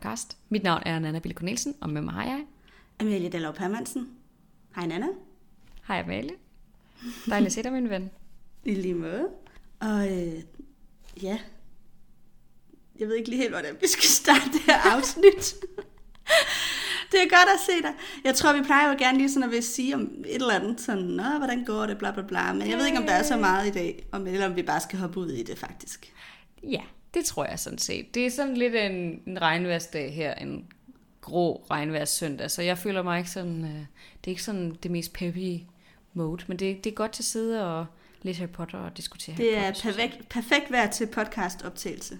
Podcast. Mit navn er Nana Bille Cornelsen, og med mig har jeg. Amelie Dallov Hermansen. Hej Nana. Hej Amalie. Dejligt at se dig, min ven. I lige måde. Og øh, ja, jeg ved ikke lige helt, hvordan vi skal starte det her afsnit. det er godt at se dig. Jeg tror, vi plejer jo gerne lige sådan at vil sige om et eller andet, sådan, Nå, hvordan går det, bla bla bla. Men jeg ved ikke, om der er så meget i dag, om, eller om vi bare skal hoppe ud i det, faktisk. Ja, det tror jeg sådan set. Det er sådan lidt en, en regnværsdag her, en grå regnværssøndag, så jeg føler mig ikke sådan, øh, det er ikke sådan det mest peppy mode, men det, det er godt til at sidde og læse Harry Potter og diskutere Det Harry er Potter. synes jeg. perfekt, perfekt vejr til podcast-optagelse.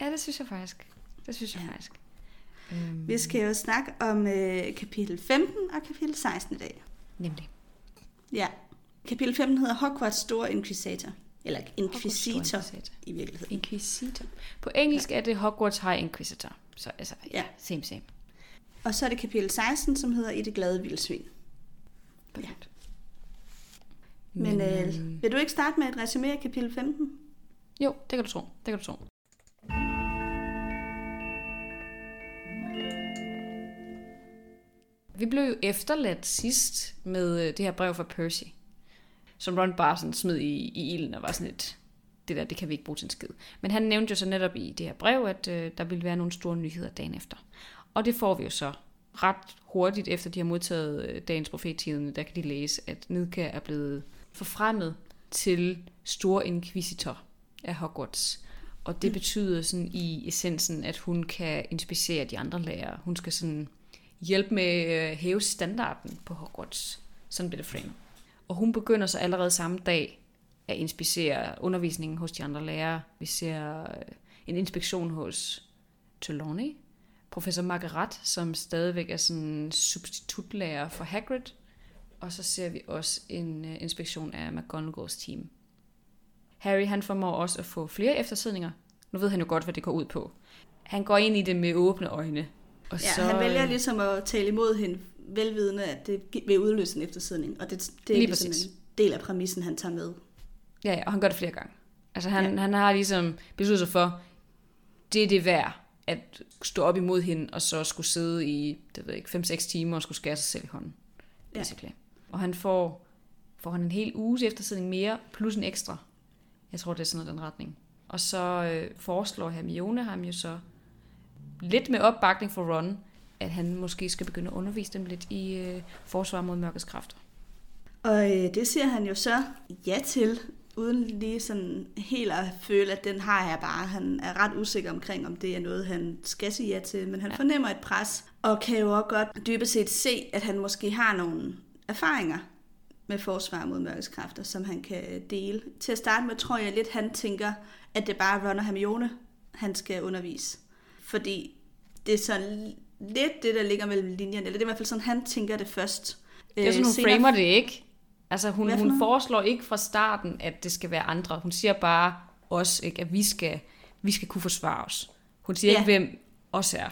Ja, det synes jeg faktisk. Det synes jeg Ja. faktisk. Øhm, Vi skal jo snakke om øh, kapitel 15 og kapitel 16 i dag. Nemlig. Ja. Kapitel 15 hedder Hogwarts Store Inquisitor. Eller Inquisitor i virkeligheden. Inquisitor. På engelsk ja. er det Hogwarts High Inquisitor. Så altså, ja, Ja. same same. Og så er det kapitel 16, som hedder I det glade vildsvin. Perfekt. Men øh, øhm, vil du ikke starte med et resumé af kapitel 15? Jo, det kan du tro. Det kan du tro. Vi blev jo efterladt sidst med øh, det her brev fra Percy, som Ron bare sådan smed i, i ilden og var sådan et, det der, det kan vi ikke bruge til en skid. Men han nævnte jo så netop i det her brev, at øh, der ville være nogle store nyheder dagen efter. Og det får vi jo så ret hurtigt, efter de har modtaget øh, dagens profettidene, der kan de læse, at Nidka er blevet forfremmet til stor inquisitor af Hogwarts. Og det betyder sådan i essensen, at hun kan inspicere de andre lærere. Hun skal sådan hjælpe med at hæve standarden på Hogwarts. Sådan bliver det framet. Og hun begynder så allerede samme dag at inspicere undervisningen hos de andre lærere. Vi ser øh, en inspektion hos Trelawney, professor Margaret, som stadigvæk er sådan substitutlærer for Hagrid. Og så ser vi også en øh, inspektion af McGonagalls team. Harry han formår også at få flere eftersidninger. Nu ved han jo godt, hvad det går ud på. Han går ind i det med åbne øjne. Og Ja, så, han vælger øh, ligesom at tale imod hende, velvidende, at det vil udløse en eftersidning. Og det, det er Lige ligesom præcis. en del af præmissen, han tager med. Ja, ja, og han gør det flere gange. Altså han, Ja. han har ligesom besluttet sig for, det er det værd at stå op imod hende, og så skulle sidde i, det ved ikke, 5-6 timer og skulle skære sig selv i hånden. Ja. Basically. Og han får, får han en hel uges eftersidning mere, plus en ekstra. Jeg tror, det er sådan noget den retning. Og så øh, foreslår Hermione ham jo så, lidt med opbakning for Ron, at han måske skal begynde at undervise dem lidt i øh, forsvar mod mørkets kræfter. Og øh, det siger han jo så ja til, uden lige sådan helt at føle, at den har jeg bare. Han er ret usikker omkring, om det er noget, han skal sige ja til, men han ja. Fornemmer et pres, og kan jo også godt dybest set se, at han måske har nogle erfaringer med forsvar mod mørkets kræfter, som han kan dele. Til at starte med tror jeg lidt, han tænker, at det bare er Ron og Hermione, han skal undervise. Fordi det er sådan lidt det, der ligger mellem linjerne, eller det er i hvert fald sådan, han tænker det først. Det er sådan, hun Øh, senere- framer det ikke. Altså hun, for hun noget? foreslår ikke fra starten, at det skal være andre. Hun siger bare os, ikke, at vi skal, vi skal kunne forsvare os. Hun siger Ja. ikke, hvem os er.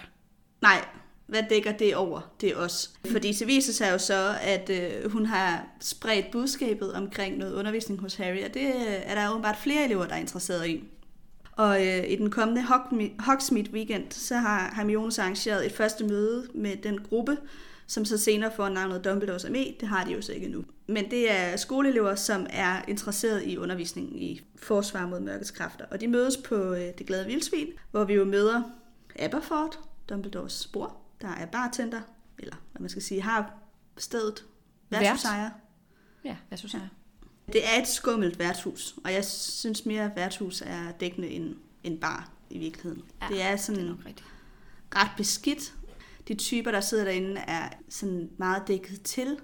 Nej, hvad dækker det over? Det er os. Fordi det viser sig jo så, at øh, hun har spredt budskabet omkring noget undervisning hos Harry, og det øh, er der åbenbart flere elever, der er interesseret i. Og øh, i den kommende Hog- Hogsmeade weekend, så har Hermione så arrangeret et første møde med den gruppe, som så senere får navnet Dumbledores Armé. Det har de jo så ikke nu. Men det er skoleelever, som er interesseret i undervisningen i forsvar mod mørkets kræfter. Og de mødes på øh, Det Glade Vildsvin, hvor vi jo møder Aberford, Dumbledores bror, der er bartender, eller hvad man skal sige, har stedet Vært. værtshusejer. Ja, jeg? Det er et skummelt værtshus, og jeg synes mere, at værtshus er dækkende end, end bar i virkeligheden. Ja, det er sådan Det er ret beskidt. De typer, der sidder derinde, er sådan meget dækket til.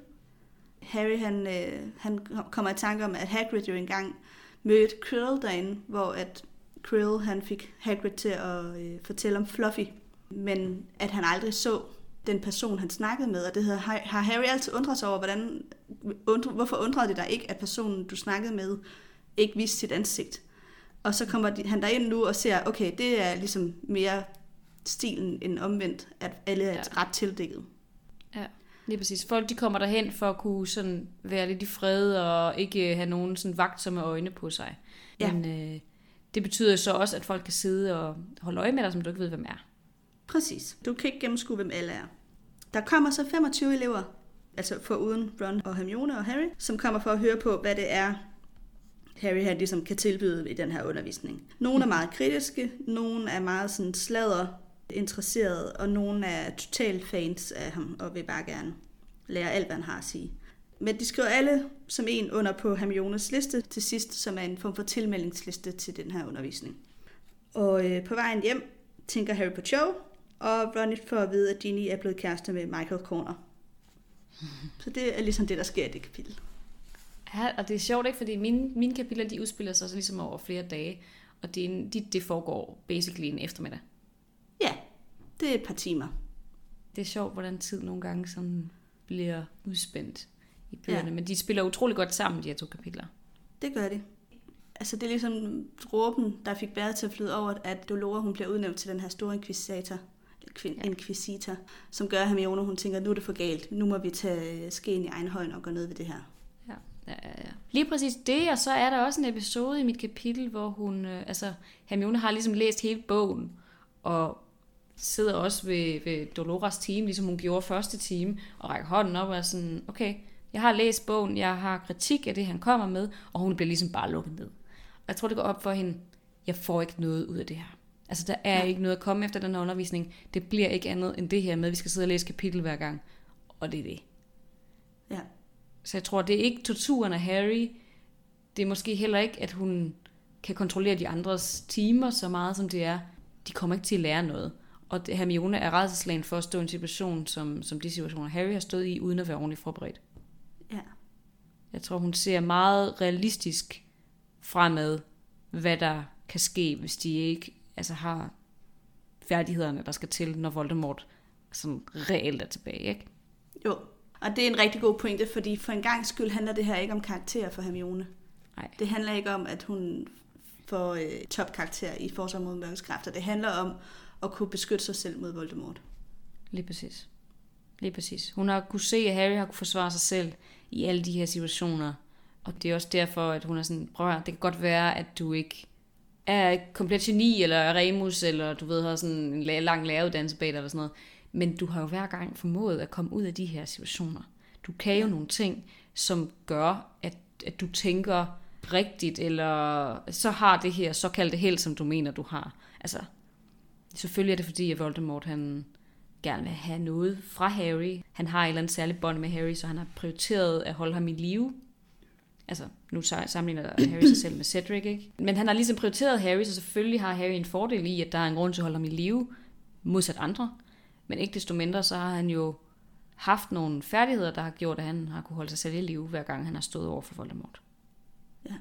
Harry, han, øh, han kommer i tanke om, at Hagrid jo engang mødte Krill derinde, hvor at Krill, han fik Hagrid til at øh, fortælle om Fluffy, men at han aldrig så den person, han snakkede med, og det hedder, har har Harry altid undret sig over, hvordan, undre, hvorfor undrede det dig ikke, at personen, du snakkede med, ikke viste sit ansigt? Og så kommer de, han derind nu og ser, okay, det er ligesom mere stilen end omvendt, at alle er Ja. ret tildækket. Ja, lige præcis. Folk de kommer derhen for at kunne sådan være lidt i fred og ikke have nogen sådan vagtsomme øjne på sig. Ja. Men øh, det betyder så også, at folk kan sidde og holde øje med dig, som du ikke ved, hvem er. Præcis. Du kan ikke gennemskue, hvem alle er. Der kommer så 25 elever, altså for uden Ron og Hermione og Harry, som kommer for at høre på, hvad det er, Harry her ligesom kan tilbyde i den her undervisning. Nogle er meget kritiske, nogle er meget sådan sladder interesserede, og nogle er totalt fans af ham og vil bare gerne lære alt, hvad han har at sige. Men de skriver alle som en under på Hermiones liste til sidst, som er en form for tilmeldingsliste til den her undervisning. Og øh, på vejen hjem tænker Harry på Cho, og Ron får at vide, at Ginny er blevet kæreste med Michael Corner. Så det er ligesom det, der sker i det kapitel. Ja, og det er sjovt, ikke? Fordi mine, mine kapitler, de udspiller sig så ligesom over flere dage, og det, de, det foregår basically en eftermiddag. Ja, det er et par timer. Det er sjovt, hvordan tid nogle gange sådan bliver udspændt i bøgerne, ja. men de spiller utrolig godt sammen, de her to kapitler. Det gør de. Altså det er ligesom dråben, der fik bæret til at flyde over, at Dolores hun bliver udnævnt til den her store inquisitor, ja. inquisitor, som gør, at Hermione hun tænker, nu er det for galt, nu må vi tage skeen i egen højde og gå ned ved det her. Ja, ja, ja, ja. Lige præcis det, og så er der også en episode i mit kapitel, hvor hun, øh, altså Hermione har ligesom læst hele bogen, og sidder også ved, ved Dolores team, ligesom hun gjorde første time, og rækker hånden op og er sådan, okay, jeg har læst bogen, jeg har kritik af det, han kommer med, og hun bliver ligesom bare lukket ned. Og jeg tror, det går op for hende, jeg får ikke noget ud af det her. Altså, der er ja. ikke noget at komme efter den undervisning. Det bliver ikke andet end det her med, at vi skal sidde og læse kapitel hver gang. Og det er det. Ja. Så jeg tror, det er ikke torturen af Harry. Det er måske heller ikke, at hun kan kontrollere de andres timer så meget, som det er. De kommer ikke til at lære noget. Og det, Hermione er redselslagen for at stå i en situation, som, som de situationer, Harry har stået i, uden at være ordentligt forberedt. Ja. Jeg tror, hun ser meget realistisk fremad, hvad der kan ske, hvis de ikke altså, har færdighederne, der skal til, når Voldemort sådan reelt er tilbage, ikke? Jo, og det er en rigtig god pointe, fordi for en gang skyld handler det her ikke om karakterer for Hermione. Nej. Det handler ikke om, at hun får øh, topkarakter i forsvar mod mørkets kræfter. Det handler om at kunne beskytte sig selv mod Voldemort. Lige præcis. Lige præcis. Hun har kunne se, at Harry har kunne forsvare sig selv i alle de her situationer. Og det er også derfor, at hun er sådan, prøv at, det kan godt være, at du ikke er komplet geni, eller er remus, eller du ved, har sådan en lang læreruddannelse bag dig, eller sådan noget. Men du har jo hver gang formået at komme ud af de her situationer. Du kan jo nogle ting, som gør, at, at du tænker rigtigt, eller så har det her såkaldte held, som du mener, du har. Altså, selvfølgelig er det fordi, at Voldemort, han gerne vil have noget fra Harry. Han har et eller andet særligt bånd med Harry, så han har prioriteret at holde ham i live. Altså, nu sammenligner Harry sig selv med Cedric, ikke? Men han har ligesom prioriteret Harry, så selvfølgelig har Harry en fordel i, at der er en grund til at holde ham i live, modsat andre. Men ikke desto mindre, så har han jo haft nogle færdigheder, der har gjort, at han har kunne holde sig selv i live, hver gang han har stået over for Voldemort. Ja.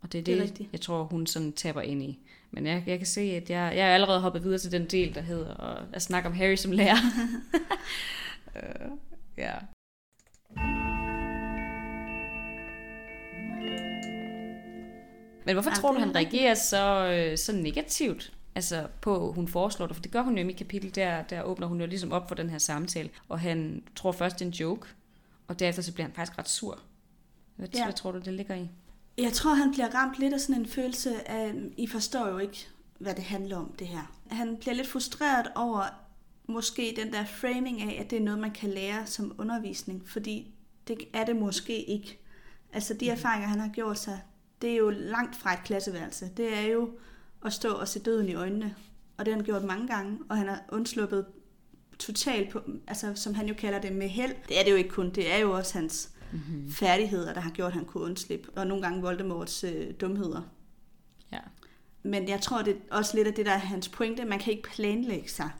Og det er det, det er jeg tror, hun sådan taber ind i. Men jeg, jeg kan se, at jeg, jeg er allerede hoppet videre til den del, der hedder at, at snakke om Harry som lærer. uh, ja. Men hvorfor ja, tror du, han reagerer så, øh, så negativt altså på, hun foreslår det? For det gør hun jo i mit kapitel, der, der åbner hun jo ligesom op for den her samtale, og han tror først, det er en joke, og derefter så bliver han faktisk ret sur. Hvad, ja. hvad tror du, det ligger i? Jeg tror, han bliver ramt lidt af sådan en følelse af, I forstår jo ikke, hvad det handler om, det her. Han bliver lidt frustreret over måske den der framing af, at det er noget, man kan lære som undervisning, fordi det er det måske ikke. Altså de mhm. erfaringer, han har gjort sig, det er jo langt fra et klasseværelse. Det er jo at stå og se døden i øjnene. Og det har han gjort mange gange, og han har undsluppet totalt på, altså som han jo kalder det, med held. Det er det jo ikke kun, det er jo også hans mm-hmm. færdigheder, der har gjort, at han kunne undslippe. Og nogle gange Voldemorts øh, dumheder. Ja. Men jeg tror, det er også lidt af det, der er hans pointe. Man kan ikke planlægge sig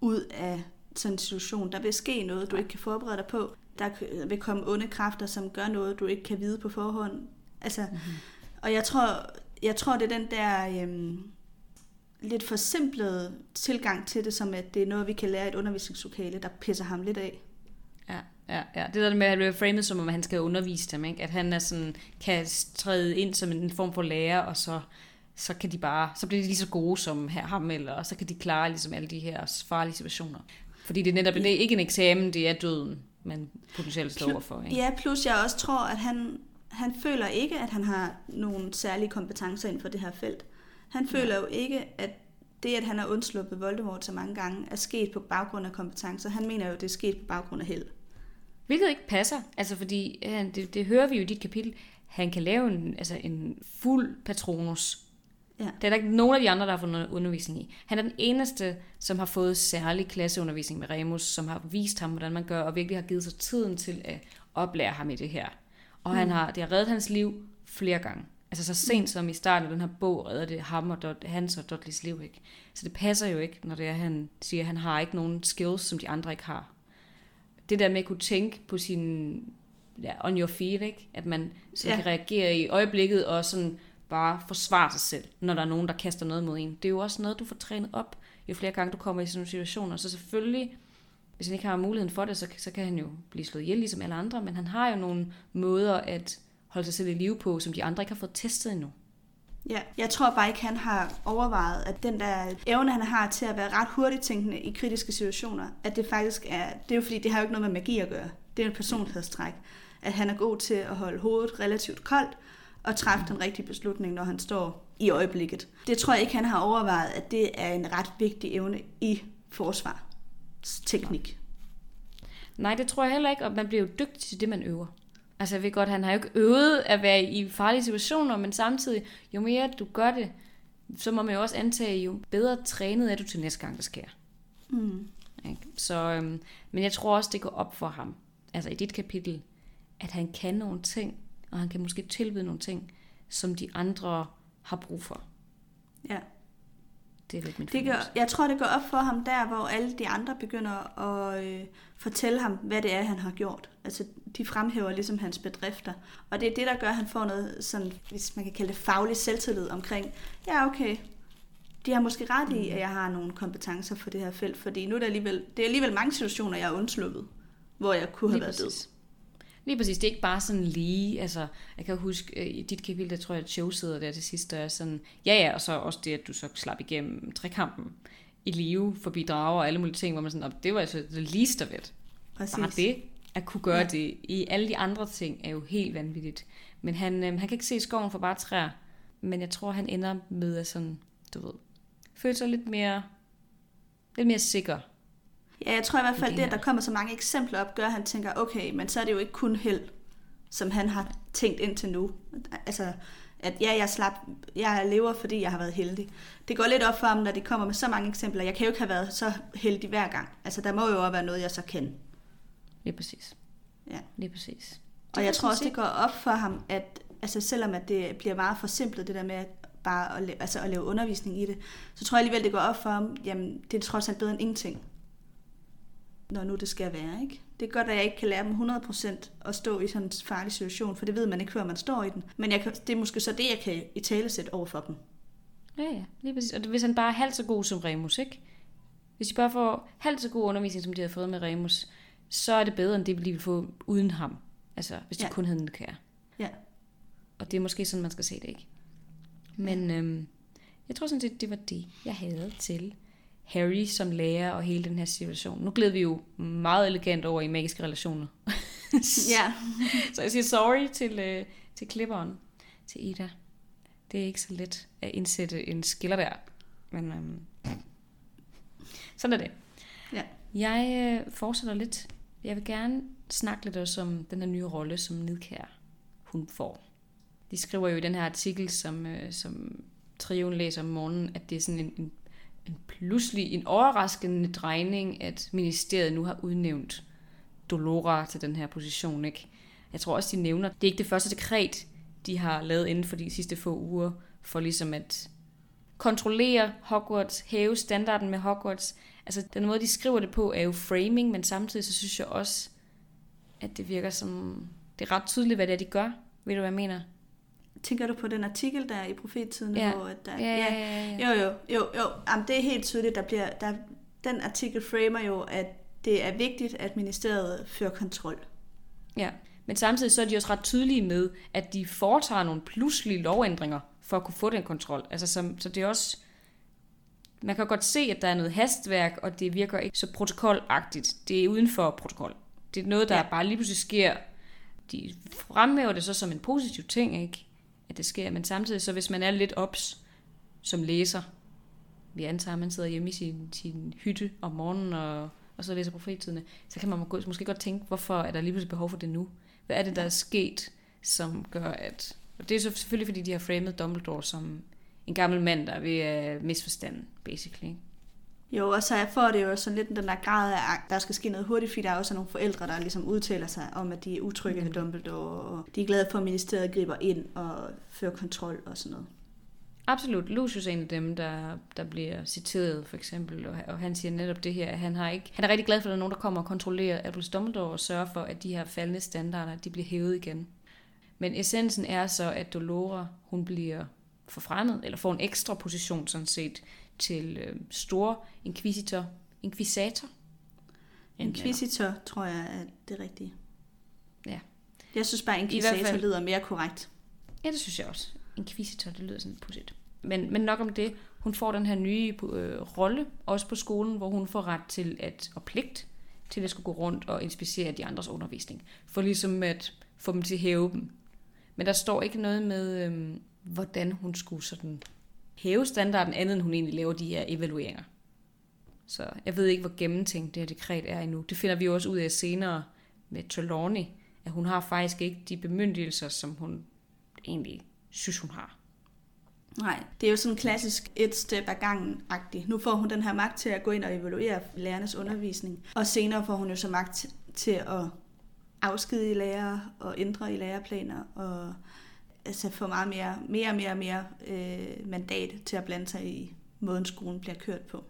ud af sådan en situation. Der vil ske noget, du ikke kan forberede dig på. Der vil komme onde kræfter, som gør noget, du ikke kan vide på forhånd. Altså, mm-hmm. Og jeg tror, jeg tror, det er den der øhm, lidt forsimplede tilgang til det, som at det er noget, vi kan lære i et undervisningslokale, der pisser ham lidt af. Ja, ja, ja. Det der med at blive framet som, om han skal undervise dem, ikke? at han er sådan, kan træde ind som en form for lærer, og så så kan de bare, så bliver de lige så gode som her, ham, eller, og så kan de klare ligesom alle de her farlige situationer. Fordi det er netop det er ikke en eksamen, det er døden, man potentielt står overfor. Ikke? Ja, plus jeg også tror, at han, han føler ikke, at han har nogle særlige kompetencer inden for det her felt. Han føler ja. jo ikke, at det, at han har undsluppet Voldemort så mange gange, er sket på baggrund af kompetencer. Han mener jo, det er sket på baggrund af held. Hvilket ikke passer, altså fordi han, det, det hører vi jo i dit kapitel, han kan lave en, altså en fuld patronus. Ja. Det er der ikke nogen af de andre, der har fået undervisning i. Han er den eneste, som har fået særlig klasseundervisning med Remus, som har vist ham, hvordan man gør, og virkelig har givet sig tiden til at oplære ham i det her. Og mm. han har, det har reddet hans liv flere gange. Altså så sent som i starten af den her bog redder det ham og Dot, hans og Dudleys liv ikke. Så det passer jo ikke, når det er, han siger, at han har ikke nogen skills, som de andre ikke har. Det der med at kunne tænke på sin ja, on your feet, ikke? at man så Ja. kan reagere i øjeblikket og sådan bare forsvare sig selv, når der er nogen, der kaster noget mod en. Det er jo også noget, du får trænet op, jo flere gange du kommer i sådan nogle situationer. Så selvfølgelig, hvis han ikke har muligheden for det, så, så kan han jo blive slået ihjel ligesom alle andre, men han har jo nogle måder at holde sig selv i live på, som de andre ikke har fået testet endnu. Ja, jeg tror bare ikke, han har overvejet, at den der evne, han har til at være ret hurtigt tænkende i kritiske situationer, at det faktisk er, det er jo fordi, det har jo ikke noget med magi at gøre. Det er en et personlighedstræk. At han er god til at holde hovedet relativt koldt, og træffe den rigtige beslutning, når han står i øjeblikket. Det tror jeg ikke, han har overvejet, at det er en ret vigtig evne i forsvar forsvarsteknik. Nej, det tror jeg heller ikke, og man bliver jo dygtig til det, man øver. Altså jeg ved godt, han har jo ikke øvet at være i farlige situationer, men samtidig, jo mere du gør det, så må man jo også antage, jo bedre trænet er du til næste gang, der sker. Mm. Ikke? Så, øhm, men jeg tror også, det går op for ham, altså i dit kapitel, at han kan nogle ting, og han kan måske tilbyde nogle ting, som de andre har brug for. Ja. Det er lidt mit Det gør, jeg tror, det går op for ham der, hvor alle de andre begynder at øh, fortælle ham, hvad det er, han har gjort. Altså, de fremhæver ligesom hans bedrifter. Og det er det, der gør, at han får noget, sådan, hvis man kan kalde det faglig selvtillid omkring, ja, okay, de har måske ret i, at jeg har nogle kompetencer for det her felt, fordi nu er det alligevel, det er alligevel mange situationer, jeg er undsluppet, hvor jeg kunne have Lige været død. Lige præcis, det er ikke bare sådan lige, altså, jeg kan huske, øh, i dit kapitel, der tror jeg, at Joe sidder der til sidst, og er sådan, ja ja, og så også det, at du så slap igennem trekampen i live forbi drager og alle mulige ting, hvor man sådan, "Nå, det var altså det least of it. Præcis. Bare det, at kunne gøre ja. det i alle de andre ting, er jo helt vanvittigt. Men han, øh, han kan ikke se skoven for bare træer, men jeg tror, han ender med at sådan, du ved, føle sig lidt mere, lidt mere sikker. Ja, jeg tror i hvert fald, Det det, at der kommer så mange eksempler op, gør, at han tænker, okay, men så er det jo ikke kun held, som han har tænkt indtil nu. Altså, at ja, jeg slap, jeg lever, fordi jeg har været heldig. Det går lidt op for ham, når de kommer med så mange eksempler. Jeg kan jo ikke have været så heldig hver gang. Altså, der må jo også være noget, jeg så kan. Lige præcis. Ja. Lige præcis. Og jeg tror også, det går op for ham, at altså, selvom at det bliver meget forsimplet, det der med at bare at, lave, altså, at lave undervisning i det, så tror jeg alligevel, det går op for ham, jamen, det er trods alt bedre end ingenting. Når nu det skal være, ikke? Det er godt, at jeg ikke kan lære dem 100% at stå i sådan en farlig situation, for det ved man ikke, før man står i den. Men jeg kan, det er måske så det, jeg kan i talesæt over for dem. Ja, ja, lige præcis. Og hvis han bare er halvt så god som Remus, ikke? Hvis de bare får halvt så god undervisning, som de har fået med Remus, så er det bedre, end det, de vil få uden ham. Altså, hvis de Ja. ja. kun havde en kære. Ja. Og det er måske sådan, man skal se det, ikke? Men øhm, jeg tror sådan set, det var det, jeg havde til Harry som lærer og hele den her situation. Nu gled vi jo meget elegant over i magiske relationer. Ja. Så jeg siger sorry til, øh, til klipperen, til Ida. Det er ikke så let at indsætte en skiller der. Men øhm, sådan er det. Ja. Jeg øh, fortsætter lidt. Jeg vil gerne snakke lidt også om den her nye rolle, som Nidkær hun får. De skriver jo i den her artikel, som, øh, som Trion læser om morgenen, at det er sådan en, en, en pludselig, en overraskende drejning, at ministeriet nu har udnævnt Dolora til den her position. Ikke? Jeg tror også, de nævner, det er ikke det første dekret, de har lavet inden for de sidste få uger, for ligesom at kontrollere Hogwarts, hæve standarden med Hogwarts. Altså den måde, de skriver det på, er jo framing, men samtidig så synes jeg også, at det virker som, det er ret tydeligt, hvad det er, de gør. Ved du, hvad jeg mener? Tænker du på den artikel, der er i profettiden, Ja. hvor at der, Ja, ja, ja, ja. Jo, jo, jo, jo. Jamen, det er helt tydeligt, der bliver, der, den artikel framer jo, at det er vigtigt, at ministeriet fører kontrol. Ja, men samtidig så er de også ret tydelige med, at de foretager nogle pludselige lovændringer for at kunne få den kontrol. Altså, så, så det er også... Man kan godt se, at der er noget hastværk, og det virker ikke så protokolagtigt. Det er uden for protokol. Det er noget, der Ja. ja. bare lige pludselig sker. De fremhæver det så som en positiv ting, ikke? At det sker. Men samtidig, så hvis man er lidt ops som læser, vi antager, at man sidder hjemme i sin, sin hytte om morgenen og, og så læser profetiderne, så kan man måske godt tænke, hvorfor er der lige pludselig behov for det nu? Hvad er det, der er sket, som gør, at... Og det er så selvfølgelig, fordi de har framet Dumbledore som en gammel mand, der er ved at misforstande, basically. Jo, og så får det jo sådan lidt den der grad af, at der skal ske noget hurtigt, fordi der er også nogle forældre, der ligesom udtaler sig om, at de er utrygge mm. ved Dumbledore, og de er glade for, at ministeriet griber ind og fører kontrol og sådan noget. Absolut. Lucius er en af dem, der, der bliver citeret, for eksempel, og, og han siger netop det her, at han, har ikke, han er rigtig glad for, at der er nogen, der kommer og kontrollerer Albus Dumbledore og sørger for, at de her faldende standarder, de bliver hævet igen. Men essensen er så, at Dolora, hun bliver forfremmet, eller får en ekstra position sådan set, til øh, stor inquisitor. Inquisitor? Inquisitor, tror jeg er det rigtige. Ja. Jeg synes bare, inquisitor fald... lyder mere korrekt. Ja, det synes jeg også. Inquisitor, det lyder sådan pudsigt. Men, men nok om det. Hun får den her nye øh, rolle, også på skolen, hvor hun får ret til at, og pligt til at skulle gå rundt og inspicere de andres undervisning. For ligesom at få dem til at hæve dem. Men der står ikke noget med, øh, hvordan hun skulle sådan hæve standarden, andet end hun egentlig laver de her evalueringer. Så jeg ved ikke, hvor gennemtænkt det her dekret er endnu. Det finder vi også ud af senere med Trelawney, at hun har faktisk ikke de bemyndigelser, som hun egentlig synes, hun har. Nej, det er jo sådan klassisk et step ad gangen -agtigt. Nu får hun den her magt til at gå ind og evaluere lærernes undervisning, og senere får hun jo så magt til at afskedige lærere og ændre i læreplaner og altså få meget mere, mere og mere, mere øh, mandat til at blande sig i måden, skolen bliver kørt på.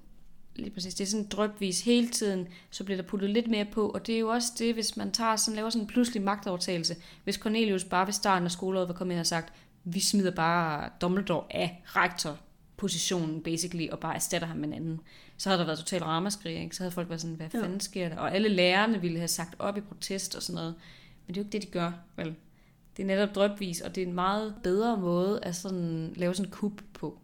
Lige præcis. Det er sådan drøbvis hele tiden, så bliver der puttet lidt mere på, og det er jo også det, hvis man tager sådan, laver sådan en pludselig magtovertagelse. Hvis Cornelius bare ved starten af skoleåret var kommet ind og sagt, vi smider bare Dumbledore af rektorpositionen, basically, og bare erstatter ham med en anden. Så havde der været totalt ramaskrig, ikke? Så havde folk været sådan, hvad fanden sker der? Og alle lærerne ville have sagt op i protest og sådan noget. Men det er jo ikke det, de gør, vel? Det er netop drøbvis, og det er en meget bedre måde at sådan, lave sådan en kub på.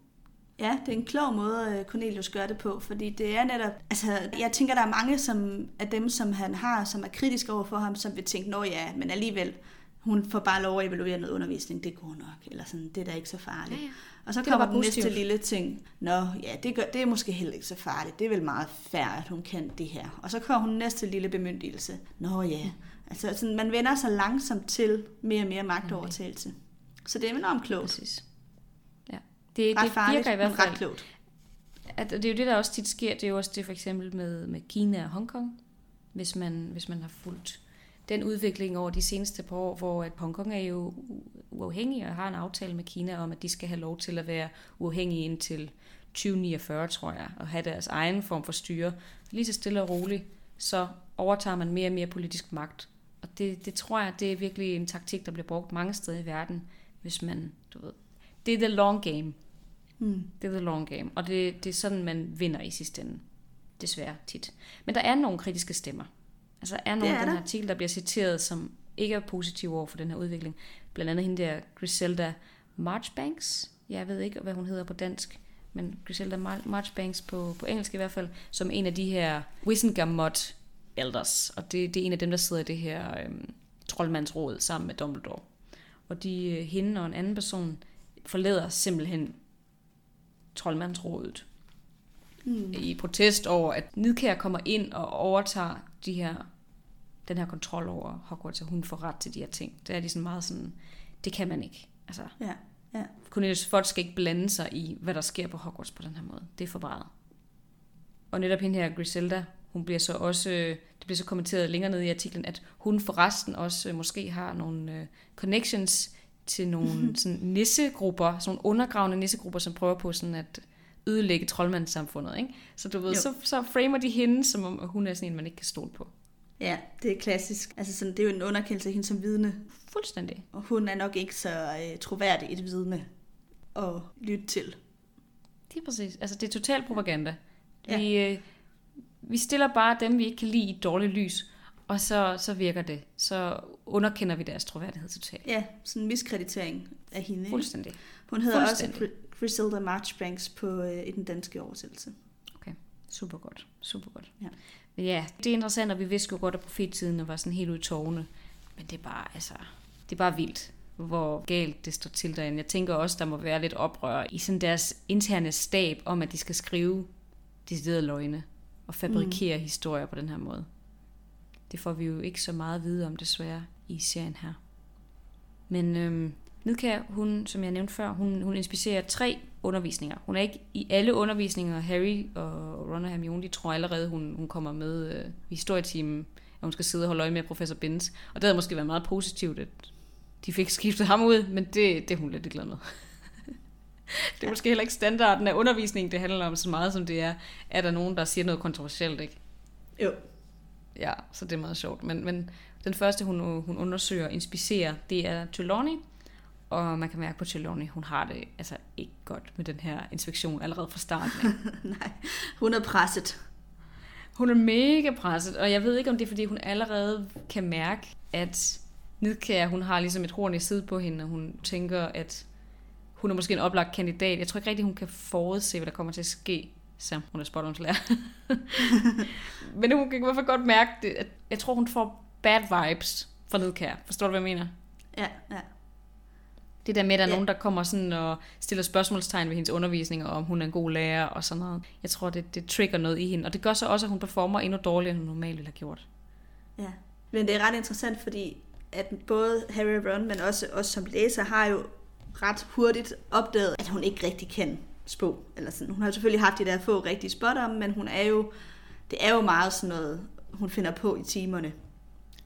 Ja, det er en klog måde, Cornelius gør det på, fordi det er netop, altså jeg tænker, der er mange som, af dem, som han har, som er kritiske over for ham, som vil tænke, nå ja, men alligevel, hun får bare lov at evaluere noget undervisning, det går nok, eller sådan, det er da ikke så farligt. Ja, ja. Og så det kommer den næste lille ting, nå ja, det, gør, det er måske heller ikke så farligt, det er vel meget færdigt, at hun kan det her. Og så kommer hun næste lille bemyndigelse, nå ja, Altså sådan, man vender sig langsomt til mere og mere magtovertagelse. Okay. Så det er enormt klogt. Præcis. Ja. Det, ret det farligt, virker i hvert fald. ret klogt. At, det er jo det, der også tit sker. Det er jo også det for eksempel med, med Kina og Hongkong. Hvis man, hvis man har fulgt den udvikling over de seneste par år, hvor at Hongkong er jo uafhængig og har en aftale med Kina om, at de skal have lov til at være uafhængige indtil 2049, tror jeg, og have deres egen form for styre. Lige så stille og roligt, så overtager man mere og mere politisk magt. Og det, det tror jeg, det er virkelig en taktik, der bliver brugt mange steder i verden, hvis man, du ved, det er the long game. Mm. Det er the long game, og det, det er sådan, man vinder i sidste ende. Desværre tit. Men der er nogle kritiske stemmer. Altså er nogle af den her artikel, der bliver citeret, som ikke er positive over for den her udvikling. Blandt andet hende der Griselda Marchbanks. Jeg ved ikke, hvad hun hedder på dansk, men Griselda Marchbanks på, på engelsk i hvert fald, som en af de her Wissengamot Elders, og det, det er en af dem, der sidder i det her øhm, troldmandsråd sammen med Dumbledore. Og de, øh, hende og en anden person forlader simpelthen troldmandsrådet mm. i protest over, at Nidkær kommer ind og overtager de her, den her kontrol over Hogwarts, og hun får ret til de her ting. Det er de sådan meget sådan, det kan man ikke. Altså, ja, ja. Cornelius Fudge skal ikke blande sig i, hvad der sker på Hogwarts på den her måde. Det er for meget. Og netop hende her, Griselda, hun bliver så også, øh, det bliver så kommenteret længere ned i artiklen, at hun forresten også øh, måske har nogle øh, connections til nogle sådan nissegrupper, sådan nogle undergravende nissegrupper, som prøver på sådan at ødelægge troldmandssamfundet. Ikke? Så du ved, så, så framer de hende, som om hun er sådan en, man ikke kan stole på. Ja, det er klassisk. Altså sådan, det er jo en underkendelse af hende som vidne. Fuldstændig. Og hun er nok ikke så øh, troværdig et vidne at lytte til. Det er præcis. Altså, det er total propaganda. Ja. Vi, øh, vi stiller bare dem, vi ikke kan lide i et dårligt lys, og så, så virker det. Så underkender vi deres troværdighed totalt. Ja, sådan en miskreditering af hende. Fuldstændig. Hun hedder Fuldstændig. også Griselda Marchbanks på øh, i den danske oversættelse. Okay, super godt. Super godt. Ja. Men ja, det er interessant, og vi vidste jo godt, at profettiden var sådan helt ud i tårne. Men det er bare, altså, det er bare vildt. hvor galt det står til derinde. Jeg tænker også, der må være lidt oprør i sådan deres interne stab om, at de skal skrive deciderede løgne og fabrikere mm. historier på den her måde. Det får vi jo ikke så meget at vide om desværre i serien her. Men øhm, Nidkær, hun, som jeg nævnte før, hun, hun inspicerer tre undervisninger. Hun er ikke i alle undervisninger. Harry og Ron og Hermione, de tror allerede, hun, hun kommer med øh, i historietimen, at hun skal sidde og holde øje med professor Binns. Og det havde måske været meget positivt, at de fik skiftet ham ud, men det, det er hun lidt glad med. Det er måske heller ikke standarden af undervisningen, det handler om så meget, som det er, er der nogen, der siger noget kontroversielt, ikke? Jo. Ja, så det er meget sjovt. Men, men den første, hun, hun undersøger og inspicerer, det er Trelawney, og man kan mærke på Trelawney, hun har det altså ikke godt med den her inspektion allerede fra starten. Nej, hun er presset. Hun er mega presset, og jeg ved ikke, om det er, fordi hun allerede kan mærke, at Nidkær, hun har ligesom et horn i side på hende, og hun tænker, at hun er måske en oplagt kandidat. Jeg tror ikke rigtig, hun kan forudse, hvad der kommer til at ske, så hun er spotonslærer. Men hun kan i hvert fald godt mærke det. At jeg tror, hun får bad vibes fra Nidkær. Forstår du, hvad jeg mener? Ja, ja. Det der med, at der er ja. nogen, der kommer sådan og stiller spørgsmålstegn ved hendes undervisning, og om hun er en god lærer og sådan noget. Jeg tror, det, det trigger noget i hende. Og det gør så også, at hun performer endnu dårligere, end hun normalt ville have gjort. Ja, men det er ret interessant, fordi at både Harry og Ron, men også os som læser, har jo ret hurtigt opdaget, at hun ikke rigtig kan spå. Eller sådan. Hun har selvfølgelig haft de der få rigtige spot om, men hun er jo, det er jo meget sådan noget, hun finder på i timerne,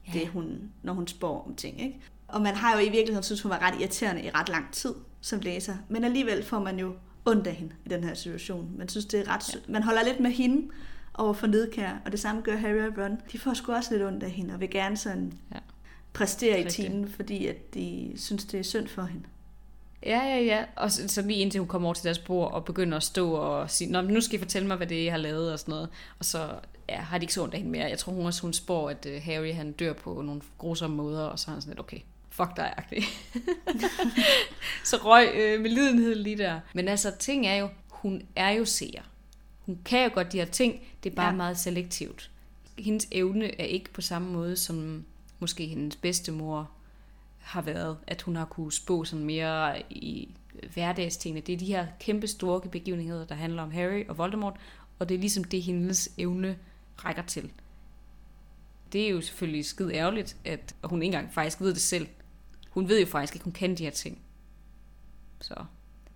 ja. det hun, når hun spår om ting. Ikke? Og man har jo i virkeligheden synes, hun var ret irriterende i ret lang tid som læser. Men alligevel får man jo ondt af hende i den her situation. Man synes, det er ret... Ja. Man holder lidt med hende over for nedkær, og det samme gør Harry og Ron. De får sgu også lidt ondt af hende, og vil gerne sådan ja. præstere i timen, fordi at de synes, det er synd for hende. Ja, ja, ja. Og så, så lige indtil hun kommer over til deres bord og begynder at stå og sige, Nå, nu skal I fortælle mig, hvad det er, jeg har lavet og sådan noget. Og så ja, har de ikke så ondt af hende mere. Jeg tror, hun også hun spår, at uh, Harry han dør på nogle grusomme måder, og så er han sådan lidt, okay, fuck dig, agtig. så røg øh, med lidenhed lige der. Men altså, ting er jo, hun er jo seer. Hun kan jo godt de her ting, det er bare ja. meget selektivt. Hendes evne er ikke på samme måde, som måske hendes bedstemor har været, at hun har kunne spå sådan mere i hverdagstingene. Det er de her kæmpe store begivenheder, der handler om Harry og Voldemort, og det er ligesom det, hendes evne rækker til. Det er jo selvfølgelig skide ærgerligt, at hun ikke engang faktisk ved det selv. Hun ved jo faktisk ikke, hun kan de her ting. Så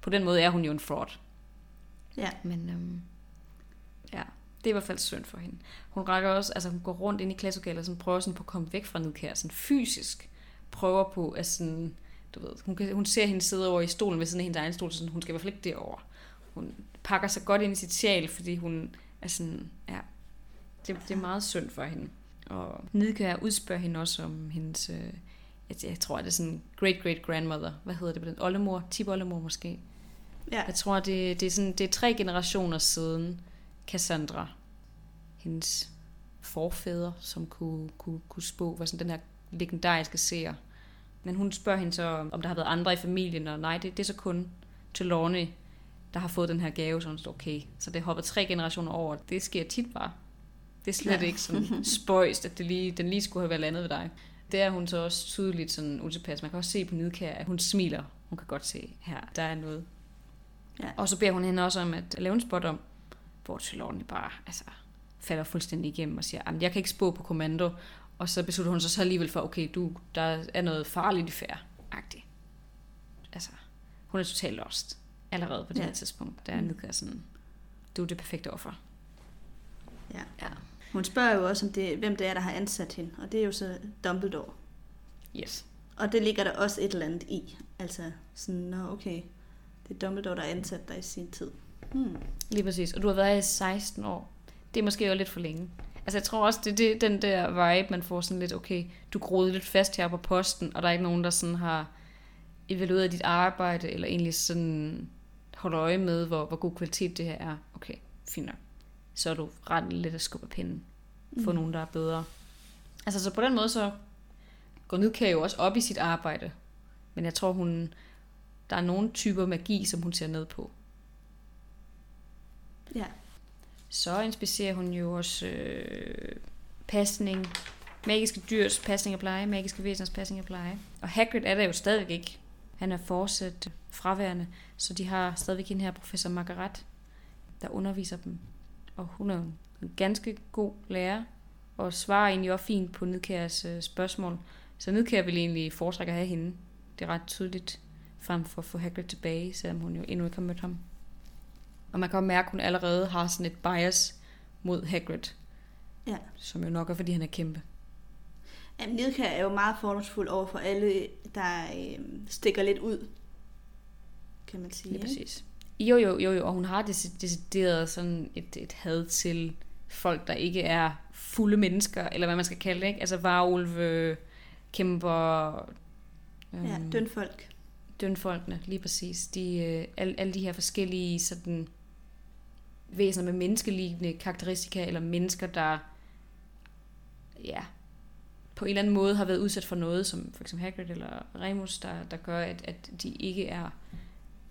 på den måde er hun jo en fraud. Ja. Men øhm, ja, det er i hvert fald synd for hende. Hun rækker også, altså hun går rundt ind i klasselokalet og sådan prøver sådan på at komme væk fra nedkær, sådan fysisk prøver på at sådan, du ved, hun, kan, hun ser hende sidde over i stolen ved sådan en hendes egen stol, så hun skal i hvert fald ikke derover. Hun pakker sig godt ind i sit sjal, fordi hun er sådan, ja, det, det er meget synd for hende. Og Nidkær udspørger hende også om hendes, øh, jeg, jeg tror, det er sådan great great grandmother, hvad hedder det på den, oldemor, tip oldemor måske. Ja. Jeg tror, det, det, er sådan, det er tre generationer siden Cassandra, hendes forfædre, som kunne, kunne, kunne spå, var sådan den her legendariske seer. Men hun spørger hende så, om der har været andre i familien, og nej, det, det er så kun Trelawney, der har fået den her gave, så hun står, okay, så det hopper tre generationer over. Det sker tit bare. Det er slet ja. ikke sådan spøjst, at det lige, den lige skulle have været landet ved dig. Det er hun så også tydeligt sådan utilpas. Man kan også se på Nidkær, at hun smiler. Hun kan godt se, her der er noget. Ja. Og så beder hun hende også om at lave en spot om, hvor Trelawney bare altså, falder fuldstændig igennem og siger, at jeg kan ikke spå på kommando. Og så beslutter hun sig så alligevel for, okay, du, der er noget farligt i færd. Agtigt. Altså, hun er totalt lost allerede på det ja. her tidspunkt. Der er Nidkær sådan, du er det perfekte offer. Ja. ja. Hun spørger jo også, om det, hvem det er, der har ansat hende, og det er jo så Dumbledore. Yes. Og det ligger der også et eller andet i. Altså sådan, nå okay, det er Dumbledore, der har ansat dig i sin tid. Hmm. Lige præcis. Og du har været i 16 år. Det er måske jo lidt for længe. Altså jeg tror også, det er det, den der vibe, man får sådan lidt, okay, du groede lidt fast her på posten, og der er ikke nogen, der sådan har evalueret dit arbejde, eller egentlig sådan holder øje med, hvor, hvor god kvalitet det her er. Okay, fint nok så er du ret lidt at skubbe pinden for mm. nogen, der er bedre. Altså, så på den måde, så går Nidkær jo også op i sit arbejde. Men jeg tror, hun, der er nogle typer magi, som hun ser ned på. Ja. Så inspicerer hun jo også øh, pasning, magiske dyrs pasning og pleje, magiske væseners pasning og pleje. Og Hagrid er der jo stadigvæk ikke. Han er fortsat fraværende, så de har stadigvæk en her professor Margaret, der underviser dem. Og hun er en ganske god lærer, og svarer egentlig også fint på Nidkærs øh, spørgsmål. Så Nidkær vil egentlig foretrække at have hende. Det er ret tydeligt, frem for at få Hagrid tilbage, selvom hun jo endnu ikke har mødt ham. Og man kan også mærke, at hun allerede har sådan et bias mod Hagrid. Ja. Som jo nok er, fordi han er kæmpe. Jamen, Nidkær er jo meget fordomsfuld over for alle, der øh, stikker lidt ud, kan man sige. Lige ikke? præcis. Jo, jo, jo, jo, og hun har deci- decideret sådan et, et had til folk, der ikke er fulde mennesker, eller hvad man skal kalde det, ikke? Altså varulve, kæmper, øhm, Ja, dønfolk. dønfolkene, lige præcis. De, øh, alle, alle de her forskellige sådan, væsener med menneskelignende karakteristika, eller mennesker, der ja, på en eller anden måde har været udsat for noget, som for eksempel Hagrid eller Remus, der, der gør, at, at de ikke er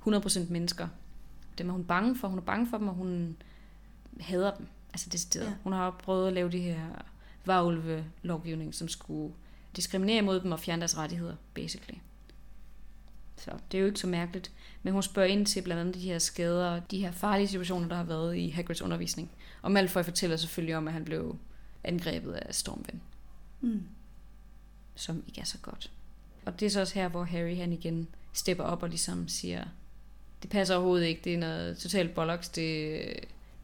100% mennesker. Dem er hun bange for. Hun er bange for dem, og hun hader dem. Altså decideret. Ja. Hun har prøvet at lave det her varulve-lovgivning, som skulle diskriminere mod dem og fjerne deres rettigheder, basically. Så det er jo ikke så mærkeligt. Men hun spørger ind til blandt andet de her skader, de her farlige situationer, der har været i Hagrids undervisning. Og Malfoy fortæller selvfølgelig om, at han blev angrebet af stormvind, Mm. som ikke er så godt. Og det er så også her, hvor Harry han igen stepper op og ligesom siger, det passer overhovedet ikke, det er noget totalt bollocks, det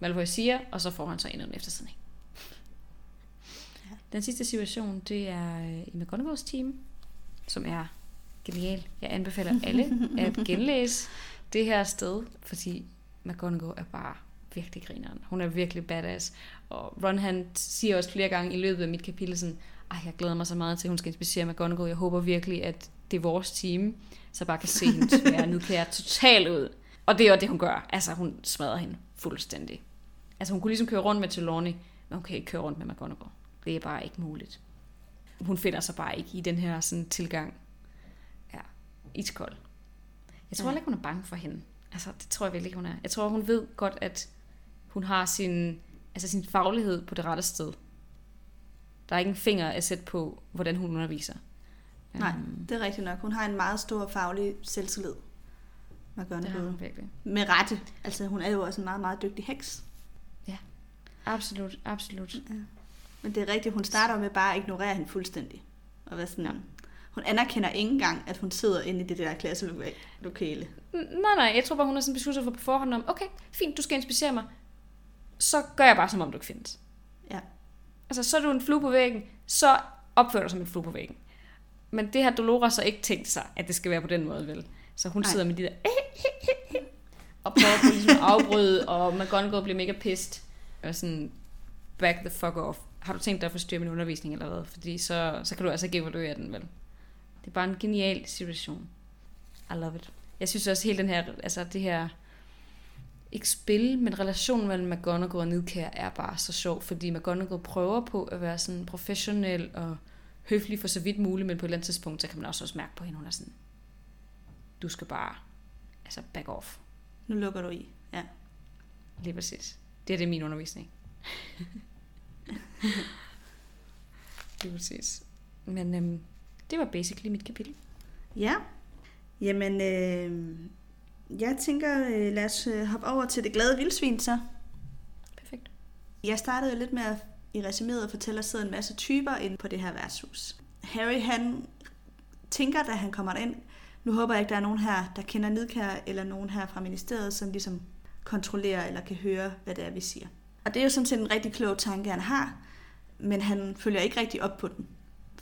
Malfoy siger, og så får han så endnu en eftersidning. Ja. Den sidste situation, det er øh, i McGonagalls team, som er genial. Jeg anbefaler alle at genlæse det her sted, fordi McGonagall er bare virkelig grineren. Hun er virkelig badass. Og Ron han siger også flere gange i løbet af mit kapitel sådan, ej, jeg glæder mig så meget til, at hun skal inspicere McGonagall. Jeg håber virkelig, at det er vores team, så bare kan se hende tvære nidkære totalt ud. Og det er jo det, hun gør. Altså, hun smadrer hende fuldstændig. Altså, hun kunne ligesom køre rundt med Trelawney, men hun kan ikke køre rundt med McGonagall. Det er bare ikke muligt. Hun finder sig bare ikke i den her sådan, tilgang. Ja, iskold. Jeg tror Ja. ikke, hun er bange for hende. Altså, det tror jeg virkelig ikke, hun er. Jeg tror, hun ved godt, at hun har sin, altså sin faglighed på det rette sted. Der er ikke en finger at sætte på, hvordan hun underviser. Nej, Øhm, det er rigtigt nok. Hun har en meget stor faglig selvtillid. det har McGonagall. hun virkelig. Med rette. Altså, hun er jo også en meget, meget dygtig heks. Absolut, absolut. Men det er rigtigt, hun starter med bare at ignorere hende fuldstændig. Og være sådan, Ja. Hun anerkender ikke engang, at hun sidder inde i det der klasselokale. Nej, nej, jeg tror bare, hun har sådan besluttet for på forhånd om, okay, fint, du skal inspicere mig. Så gør jeg bare, som om du ikke findes. Ja. Altså, så er du en flue på væggen, så opfører du dig som en flue på væggen. Men det har Dolores så ikke tænkt sig, at det skal være på den måde, vel? Så hun Nej. sidder med de der og prøver på ligesom at afbryde, og McGonagall bliver mega pissed. Og sådan, back the fuck off. Har du tænkt dig at forstyrre min undervisning eller hvad? Fordi så, så kan du altså ikke evaluere den, vel? Det er bare en genial situation. I love it. Jeg synes også hele den her, altså det her, ikke spil, men relationen mellem McGonagall og Nidkær er bare så sjov, fordi McGonagall prøver på at være sådan professionel og høflig for så vidt muligt, men på et eller andet tidspunkt, så kan man også, også mærke på hende, hun er sådan, du skal bare, altså back off. Nu lukker du i. Ja. Lige præcis. Det er det min undervisning. Lige præcis. Men øhm, det var basically mit kapitel. Ja. Jamen, øh, jeg tænker, øh, lad os øh, hoppe over til det glade vildsvin så. Perfekt. Jeg startede jo lidt med at i resuméet at fortælle, at der sidder en masse typer inde på det her værtshus. Harry, han tænker, da han kommer ind, nu håber jeg ikke, der er nogen her, der kender Nidkær, eller nogen her fra ministeriet, som ligesom kontrollerer eller kan høre, hvad det er, vi siger. Og det er jo sådan set en rigtig klog tanke, han har, men han følger ikke rigtig op på den.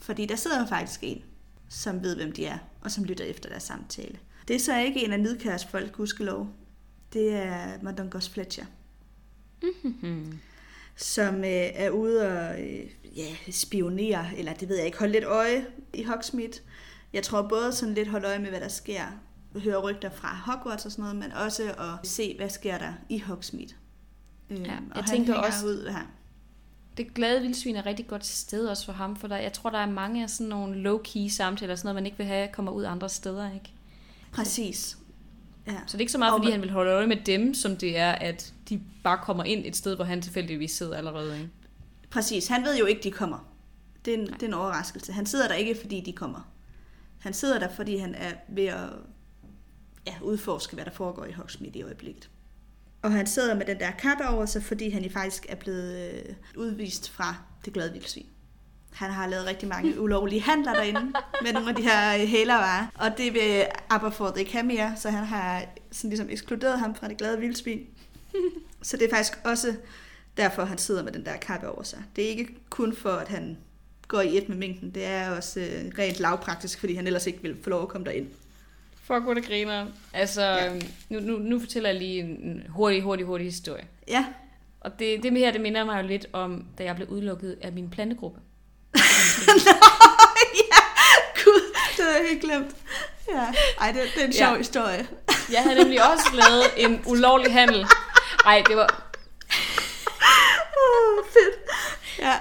Fordi der sidder jo faktisk en, som ved, hvem de er, og som lytter efter deres samtale. Det er så ikke en af Nidkærs folk, gudskelov. Det er Madongos Fletcher Mm-hmm. som øh, er ude og øh, ja, spionere, eller det ved jeg ikke, holde lidt øje i Hogsmeade. Jeg tror både sådan lidt holde øje med, hvad der sker, høre rygter fra Hogwarts og sådan noget, men også at se, hvad sker der i Hogsmeade. Øh, Ja, og jeg han tænker også- ud her. Det glade vildsvin er et rigtig godt sted også for ham, for der, jeg tror, der er mange af sådan nogle low-key samtaler, sådan noget, man ikke vil have, kommer ud andre steder, ikke? Præcis. Ja. Så det er ikke så meget, Og fordi man- han vil holde øje med dem, som det er, at de bare kommer ind et sted, hvor han tilfældigvis sidder allerede, ikke? Præcis. Han ved jo ikke, de kommer. Det er, en, det er en overraskelse. Han sidder der ikke, fordi de kommer. Han sidder der, fordi han er ved at ja, udforske, hvad der foregår i Hogsmeade i øjeblikket. Og han sidder med den der kappe over sig, fordi han faktisk er blevet øh, udvist fra det glade vildsvin. Han har lavet rigtig mange ulovlige handler derinde med nogle af de her øh, hælervarer. Og det vil Aberforth ikke have mere, så han har sådan ligesom ekskluderet ham fra det glade vildsvin. Så det er faktisk også derfor, han sidder med den der kappe over sig. Det er ikke kun for, at han går i et med mængden. Det er også øh, rent lavpraktisk, fordi han ellers ikke vil få lov at komme derind. Fuck, hvor det griner. Altså, Ja. ja. nu, nu, nu fortæller jeg lige en hurtig, hurtig, hurtig historie. Ja, Og det, det med her, det minder mig jo lidt om, da jeg blev udelukket af min plantegruppe. ja, gud, det havde jeg helt glemt. Ja. Ej, det, det er en sjov Ja. historie. Jeg havde nemlig også lavet en ulovlig handel. Nej, det var Uh, fedt. Ja,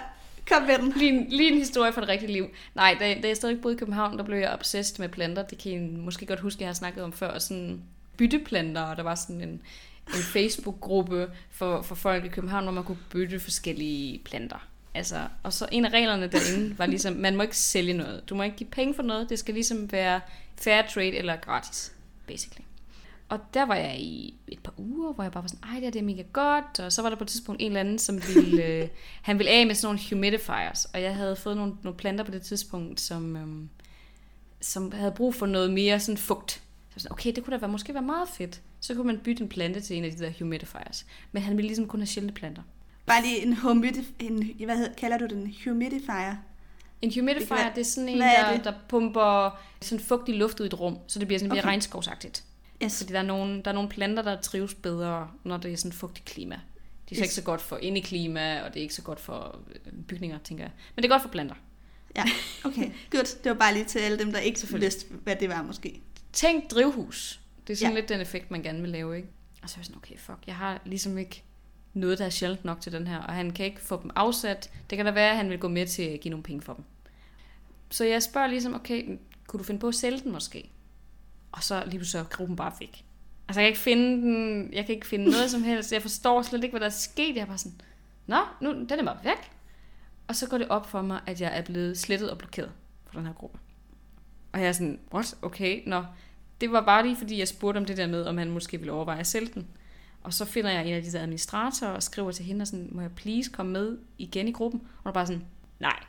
kom den. lige en, lige en historie fra det rigtige liv. Nej, da, da jeg stadig boede i København, der blev jeg obsessed med planter. Det kan I måske godt huske, jeg har snakket om før. Sådan bytteplanter, og der var sådan en, en Facebook-gruppe for, for folk i København, hvor man kunne bytte forskellige planter. Altså, og så en af reglerne derinde var ligesom, man må ikke sælge noget. Du må ikke give penge for noget. Det skal ligesom være fair trade eller gratis, basically. Og der var jeg i et par uger, hvor jeg bare var sådan, ej, det, her, det er mega godt. Og så var der på et tidspunkt en eller anden, som ville, øh, han ville af med sådan nogle humidifiers. Og jeg havde fået nogle, nogle planter på det tidspunkt, som, øhm, som havde brug for noget mere sådan fugt. Så jeg var sådan, okay, det kunne da være, måske være meget fedt. Så kunne man bytte en plante til en af de der humidifiers. Men han ville ligesom kun have sjældne planter. Bare lige en, humidif- en hvad hedder, kalder du den? Humidifier? En humidifier, Det være- det er sådan en, er der, der pumper sådan fugtig luft ud i et rum, så det bliver sådan mere Okay. regnskovsagtigt. Yes. Fordi der er, nogle, der er nogle planter, der trives bedre, når det er sådan fugtigt klima. De er så Yes. ikke så godt for indeklima, og det er ikke så godt for øh, bygninger, tænker jeg. Men det er godt for planter. Ja, okay. Godt. Det var bare lige til alle dem, der ikke Selvfølgelig. vidste, hvad det var måske. Tænk drivhus. Det er sådan ja. lidt den effekt, man gerne vil lave, ikke? Og så er jeg sådan, okay, fuck, jeg har ligesom ikke noget, der er sjældent nok til den her, og han kan ikke få dem afsat. Det kan da være, at han vil gå med til at give nogle penge for dem. Så jeg spørger ligesom, okay, kunne du finde på at sælge den måske? Og så lige pludselig så er gruppen bare væk. Altså, jeg kan ikke finde den, jeg kan ikke finde noget som helst. Jeg forstår slet ikke, hvad der er sket. Jeg er bare sådan, nå, nu, den er bare væk. Og så går det op for mig, at jeg er blevet slettet og blokeret fra den her gruppe. Og jeg er sådan, what? Okay, nå. Det var bare lige fordi, jeg spurgte om det der med, om han måske ville overveje at sælge den. Og så finder jeg en af de der administratorer og skriver til hende og sådan, må jeg please komme med igen i gruppen? Og hun er bare sådan, nej,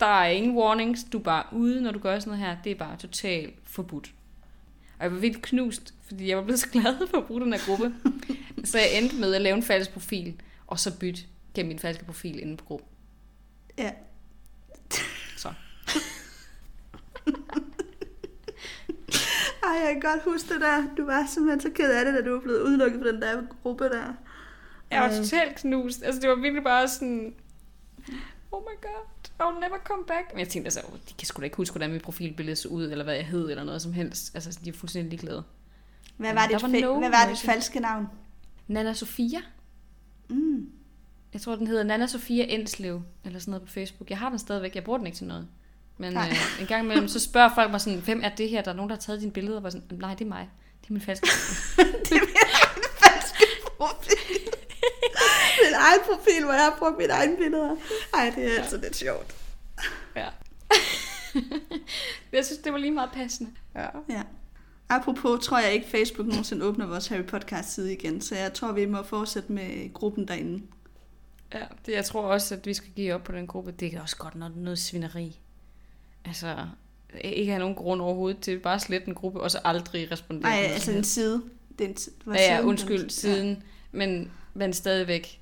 der er ingen warnings, du er bare ude, når du gør sådan noget her. Det er bare totalt forbudt. Og jeg var vildt knust, fordi jeg var blevet så glad for at bruge den her gruppe. så jeg endte med at lave en falsk profil, og så bytte gennem min falske profil inde på gruppen. Ja. Så. Ej, jeg kan godt huske det der. Du var simpelthen så ked af det, da du var blevet udelukket fra den der gruppe der. Jeg var totalt knust. Altså, det var virkelig bare sådan... Oh my god, I'll never come back. Men jeg tænkte altså, oh, de kan sgu da ikke huske, hvordan mit profilbillede så ud, eller hvad jeg hed, eller noget som helst. Altså, de er fuldstændig ligeglade. Hvad var, dit, var fa- no hvad var dit falske navn? Nana Sofia. Mm. Jeg tror, den hedder Nana Sofia Enslev, eller sådan noget på Facebook. Jeg har den stadigvæk, jeg bruger den ikke til noget. Men Nej. øh, en gang imellem, så spørger folk mig sådan, hvem er det her? Der er nogen, der har taget dine billeder, og var sådan, nej, det er mig. Det er min falske det er min falske profil. min egen profil, hvor jeg har brugt mine egne billeder. Ej, det er altså lidt sjovt. Ja. jeg synes, det var lige meget passende. Ja. Ja. Apropos tror jeg ikke, Facebook nogensinde åbner vores Harry Podcast side igen, så jeg tror, vi må fortsætte med gruppen derinde. Ja, det, jeg tror også, at vi skal give op på den gruppe. Det er også godt noget, noget svineri. Altså, ikke have nogen grund overhovedet til bare at slette en gruppe, og så aldrig respondere. Nej, altså en side. Den, det var Ja, ja, siden, undskyld, den, siden. Ja. Men, men stadigvæk.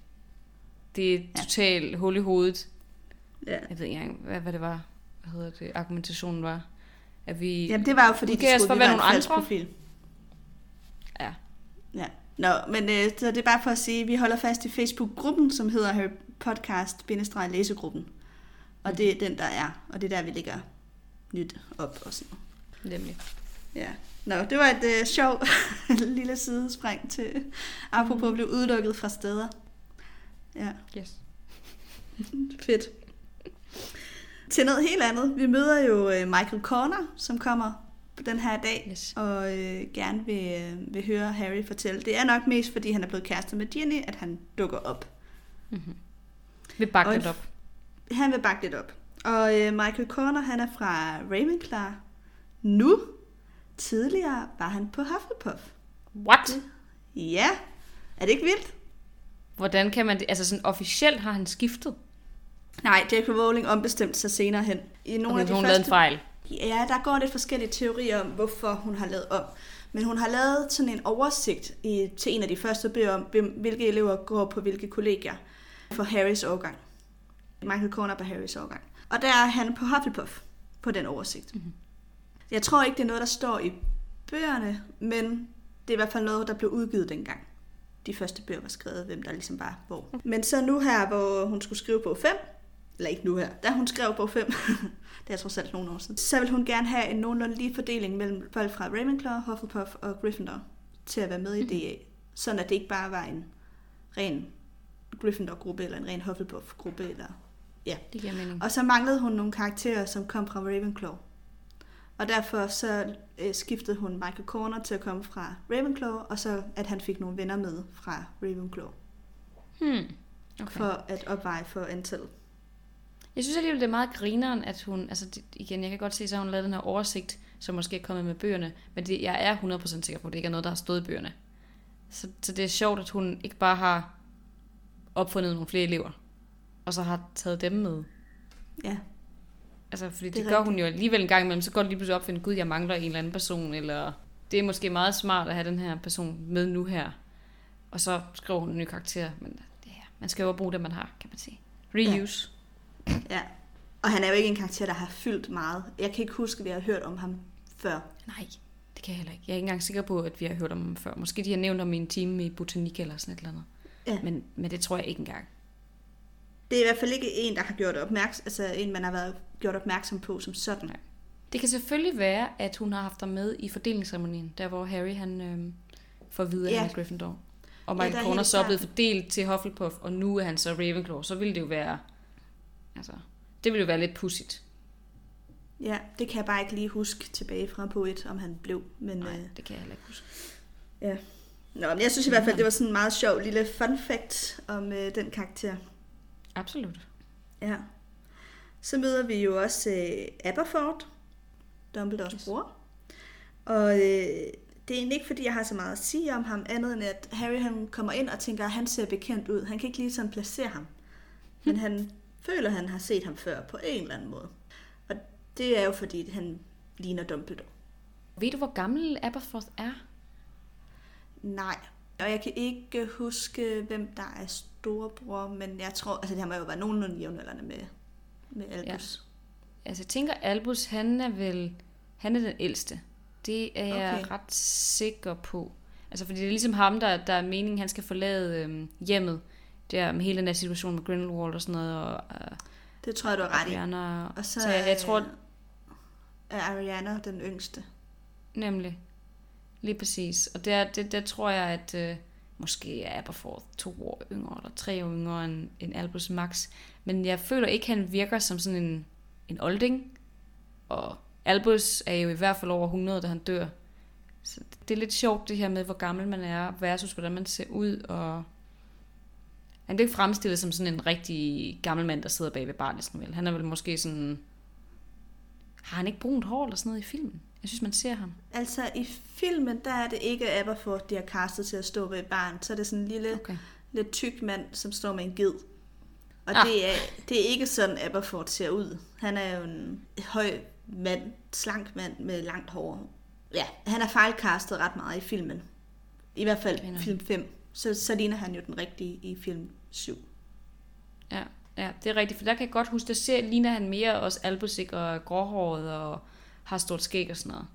Det er Ja. totalt hul i hovedet. Ja. Jeg ved ikke engang, hvad, hvad det var. Hvad hedder det? Argumentationen var. At vi... Jamen, det var jo fordi, de troede, for vi var en nogle andre. profil. Ja. Ja. Nå, men øh, så det er bare for at sige, at vi holder fast i Facebook-gruppen, som hedder Harry Podcast-læsegruppen. Og det er den, der er. Og det er der, vi lægger nyt op og sådan noget. Nemlig. Ja. Nå, det var et øh, sjov lille sidespring til, apropos at blive udelukket fra steder. Ja, Yes. fedt. Til noget helt andet. Vi møder jo øh, Michael Corner, som kommer på den her dag, Yes. og øh, gerne vil, øh, vil høre Harry fortælle. Det er nok mest, fordi han er blevet kærester med Ginny, at han dukker op. Mm-hmm. Vi bakker Og lidt op. Han vil bakke lidt op. Og øh, Michael Corner, han er fra Ravenclaw. Nu, tidligere, var han på Hufflepuff. What? Ja, er det ikke vildt? Hvordan kan man det? Altså sådan officielt har han skiftet. Nej, J.K. Rowling ombestemte sig senere hen. I nogle Okay, af de hun første... lavede en fejl. Ja, der går lidt forskellige teorier om, hvorfor hun har lavet om. Men hun har lavet sådan en oversigt i, til en af de første bøger om, hvilke elever går på hvilke kollegier for Harrys årgang. Michael Corner på Harrys årgang. Og der er han på Hufflepuff på den oversigt. Mm-hmm. Jeg tror ikke, det er noget, der står i bøgerne, men det er i hvert fald noget, der blev udgivet dengang. De første bøger var skrevet, hvem der ligesom var hvor. Men så nu her, hvor hun skulle skrive bog 5, eller ikke nu her, da hun skrev bog 5, det er trods alt nogle år siden, så vil hun gerne have en nogenlunde lige fordeling mellem folk fra Ravenclaw, Hufflepuff og Gryffindor til at være med i DA. Sådan at det ikke bare var en ren Gryffindor-gruppe eller en ren Hufflepuff-gruppe. Eller, ja. Det giver mening. Og så manglede hun nogle karakterer, som kom fra Ravenclaw. Og derfor så øh, skiftede hun Michael Corner til at komme fra Ravenclaw, og så at han fik nogle venner med fra Ravenclaw, Hmm. okay. For at opveje for antallet. Jeg synes alligevel, det er meget grineren, at hun... Altså det, igen, jeg kan godt se, at hun lavet den her oversigt, som måske er kommet med bøgerne. Men det, jeg er 100% sikker på, at det ikke er noget, der har stået i bøgerne. Så, så det er sjovt, at hun ikke bare har opfundet nogle flere elever, og så har taget dem med. Ja, Altså, fordi det, Det det gør rigtigt. hun jo alligevel en gang imellem. Så går det lige pludselig op for en gud, jeg mangler en eller anden person, eller det er måske meget smart at have den her person med nu her. Og så skriver hun en ny karakter, men det her, man skal jo bruge det, man har, kan man sige. Reuse. ja. Og han er jo ikke en karakter, der har fyldt meget. Jeg kan ikke huske, at vi har hørt om ham før. Nej, det kan jeg heller ikke. Jeg er ikke engang sikker på, at vi har hørt om ham før. Måske de har nævnt om i en time i botanik eller sådan et eller andet. Ja. Men, men det tror jeg ikke engang. Det er i hvert fald ikke en, der har gjort opmærksom, altså en, man har været gjort opmærksom på som sådan. Nej. Det kan selvfølgelig være, at hun har haft ham med i fordelingsceremonien, der hvor Harry han øh, får videre Ja. af Gryffindor. Og Michael ja, Corner så er blevet fordelt til Hufflepuff, og nu er han så Ravenclaw. Så ville det jo være... Altså, det ville jo være lidt pudsigt. Ja, det kan jeg bare ikke lige huske tilbage fra på et, om han blev. Men, Nej, øh, det kan jeg heller ikke huske. ja. Nå, men jeg synes i hvert fald, det var sådan en meget sjov lille fun fact om øh, den karakter. Absolut. Ja. Så møder vi jo også øh, Aberford, Dumbledores Yes. bror. Og øh, det er egentlig ikke, fordi jeg har så meget at sige om ham, andet end at Harry han kommer ind og tænker, at han ser bekendt ud. Han kan ikke lige sådan placere ham. Men han føler, at han har set ham før på en eller anden måde. Og det er jo, fordi han ligner Dumbledore. Ved du, hvor gammel Aberforth er? Nej. Og jeg kan ikke huske, hvem der er storebror, men jeg tror, altså det har må jo være nogenlunde jævnaldrende med, med Albus. Altså, jeg tænker, Albus, han er vel... Han er den ældste. Det er jeg Okay. ret sikker på. Altså, fordi det er ligesom ham, der, der er meningen, han skal forlade øhm, hjemmet. Der med hele den her situation med Grindelwald og sådan noget. Og, øh, Det tror jeg, du har ret i. Ariana. Og så, så jeg, jeg tror er Ariana den yngste. nemlig lige præcis. Og der, det, der tror jeg, at øh, måske er Aberforth to år yngre, eller tre år yngre end, end Albus Max. Men jeg føler ikke, han virker som sådan en, en olding. Og Albus er jo i hvert fald over 100, da han dør. Så det er lidt sjovt det her med, hvor gammel man er, versus hvordan man ser ud. Og han bliver ikke fremstillet som sådan en rigtig gammel mand, der sidder bag ved Barnes novel. Han er vel måske sådan... Har han ikke brunt hår eller sådan noget i filmen? Jeg synes, man ser ham. Altså i filmen, der er det ikke Aberforth, de har castet til at stå ved et barn. Så er det sådan en lille, Okay. lidt tyk mand, som står med en ged. Og Ah. det, er, det er ikke sådan, Aberforth ser ud. Han er jo en høj mand, slank mand med langt hår. Ja, han er fejlkastet ret meget i filmen. I hvert fald film 5. Så, så ligner han jo den rigtige i film 7. Ja, ja, det er rigtigt, for der kan jeg godt huske, der ser, ligner han mere også Albus, ikke, og gråhåret og har stort skæg og sådan noget.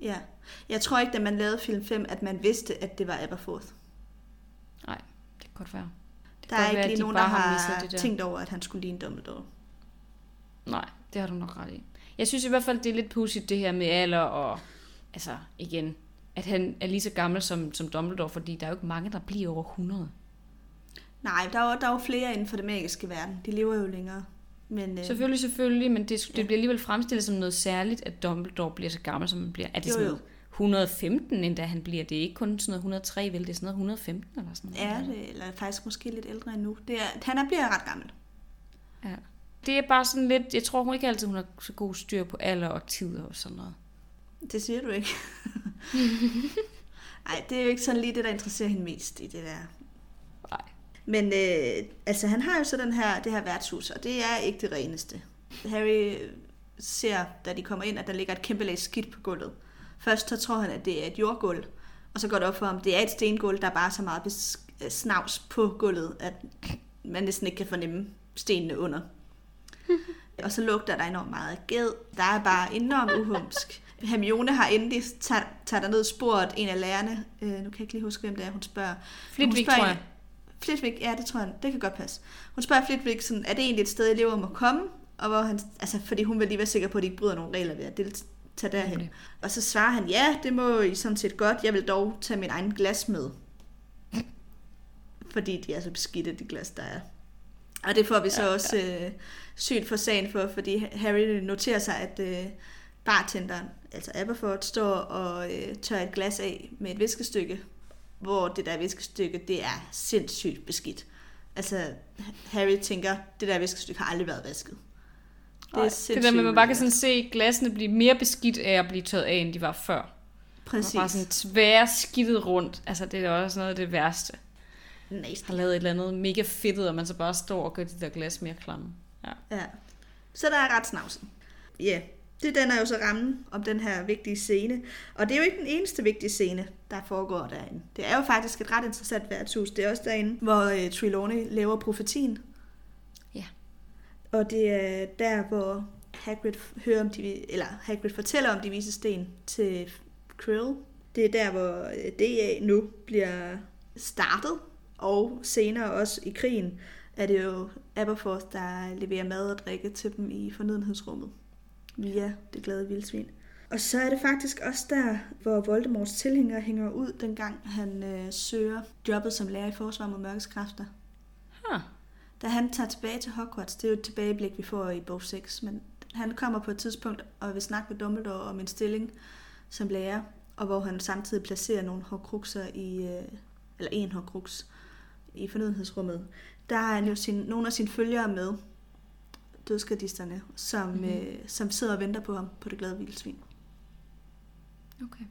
Ja. Jeg tror ikke, da man lavede film 5, at man vidste, at det var Aberforth. Nej, det kan godt være. Det Der er ikke være, lige nogen, der har misset det der. tænkt over, at han skulle ligne Dumbledore. Nej, det har du nok ret i. Jeg synes i hvert fald, det er lidt pudsigt det her med alder og, altså igen, at han er lige så gammel som, som Dumbledore, fordi der er jo ikke mange, der bliver over 100. Nej, der er, jo- der er jo flere inden for det magiske verden. De lever jo længere. Men, øh, Selvfølgelig, selvfølgelig, men det, det Ja. bliver alligevel fremstillet som noget særligt, at Dumbledore bliver så gammel, som han bliver. Er det Jo, sådan noget 115, endda han bliver? Det er ikke kun sådan noget 103, vel? Det er sådan noget 115 eller sådan noget. er det, eller faktisk måske lidt ældre endnu. Det er, han er bliver ret gammel. Ja. det er bare sådan lidt, jeg tror hun ikke altid, hun har så god styr på alder og tid og sådan noget. Det siger du ikke. Nej, det er jo ikke sådan lige det, der interesserer hende mest i det der. Men øh, altså, han har jo så den her, det her værtshus, og det er ikke det reneste. Harry ser, da de kommer ind, at der ligger et kæmpe lag skidt på gulvet. Først så tror han, at det er et jordgulv, og så går det op for ham, det er et stengulv, der er bare så meget bes- snavs på gulvet, at man næsten ikke kan fornemme stenene under. og så lugter der enormt meget af ged. Der er bare enormt uhumsk. Hermione har endelig taget, taget derned og spurgt en af lærerne. Øh, nu kan jeg ikke lige huske, hvem det er, hun spørger. Flitwick, hun spørger tror jeg. Flitwick, ja, det tror jeg, det kan godt passe. Hun spørger Flitwick, sådan, er det egentlig et sted, elever må komme? Og hvor han, altså, fordi hun vil lige være sikker på, at de ikke bryder nogle regler ved at deltage derhen. Nemlig. Og så svarer han, ja, det må I sådan set godt. Jeg vil dog tage min egen glas med. Fordi de er så beskidte, de glas, der er. Og det får vi så Ja, ja, også øh, syn for sagen for, fordi Harry noterer sig, at øh, bartenderen, altså Aberford, står og øh, tørrer et glas af med et viskestykke, hvor det der viskestykke, det er sindssygt beskidt. Altså, Harry tænker, det der viskestykke har aldrig været vasket. Det er Det, sindssygt. det der med, at man bare kan sådan se glasene blive mere beskidt af at blive tørret af, end de var før. Præcis. Og bare sådan tvære skidtet rundt. Altså, det er også noget af det værste. Nasty. Har lavet et eller andet mega fedtet, og man så bare står og gør de der glas mere klamme. Ja. Ja. Så der er ret snavsen. Ja, det danner jo så rammen om den her vigtige scene. Og det er jo ikke den eneste vigtige scene, der foregår derinde. Det er jo faktisk et ret interessant værtshus. Det er også derinde, hvor øh, Trelawney laver profetien. Ja. Og det er der, hvor Hagrid hører om de, eller Hagrid fortæller om de vise sten til Krill. Det er der, hvor øh, DA nu bliver startet, og senere også i krigen er det jo Aberforth, der leverer mad og drikke til dem i fornødenhedsrummet via det glade vildsvin. Og så er det faktisk også der, hvor Voldemorts tilhængere hænger ud, dengang han øh, søger jobbet som lærer i forsvar mod mørkets kræfter. Huh. Da han tager tilbage til Hogwarts, det er jo et tilbageblik, vi får i bog 6, men han kommer på et tidspunkt og vil snakke med Dumbledore om en stilling som lærer, og hvor han samtidig placerer nogle horcruxer i, øh, eller en horcrux i fornødenhedsrummet. Der har han jo sin, nogle af sine følgere med, dødskadisterne, som, Mhm. mm-hmm. øh, som sidder og venter på ham på det glade vildsvin. Okay.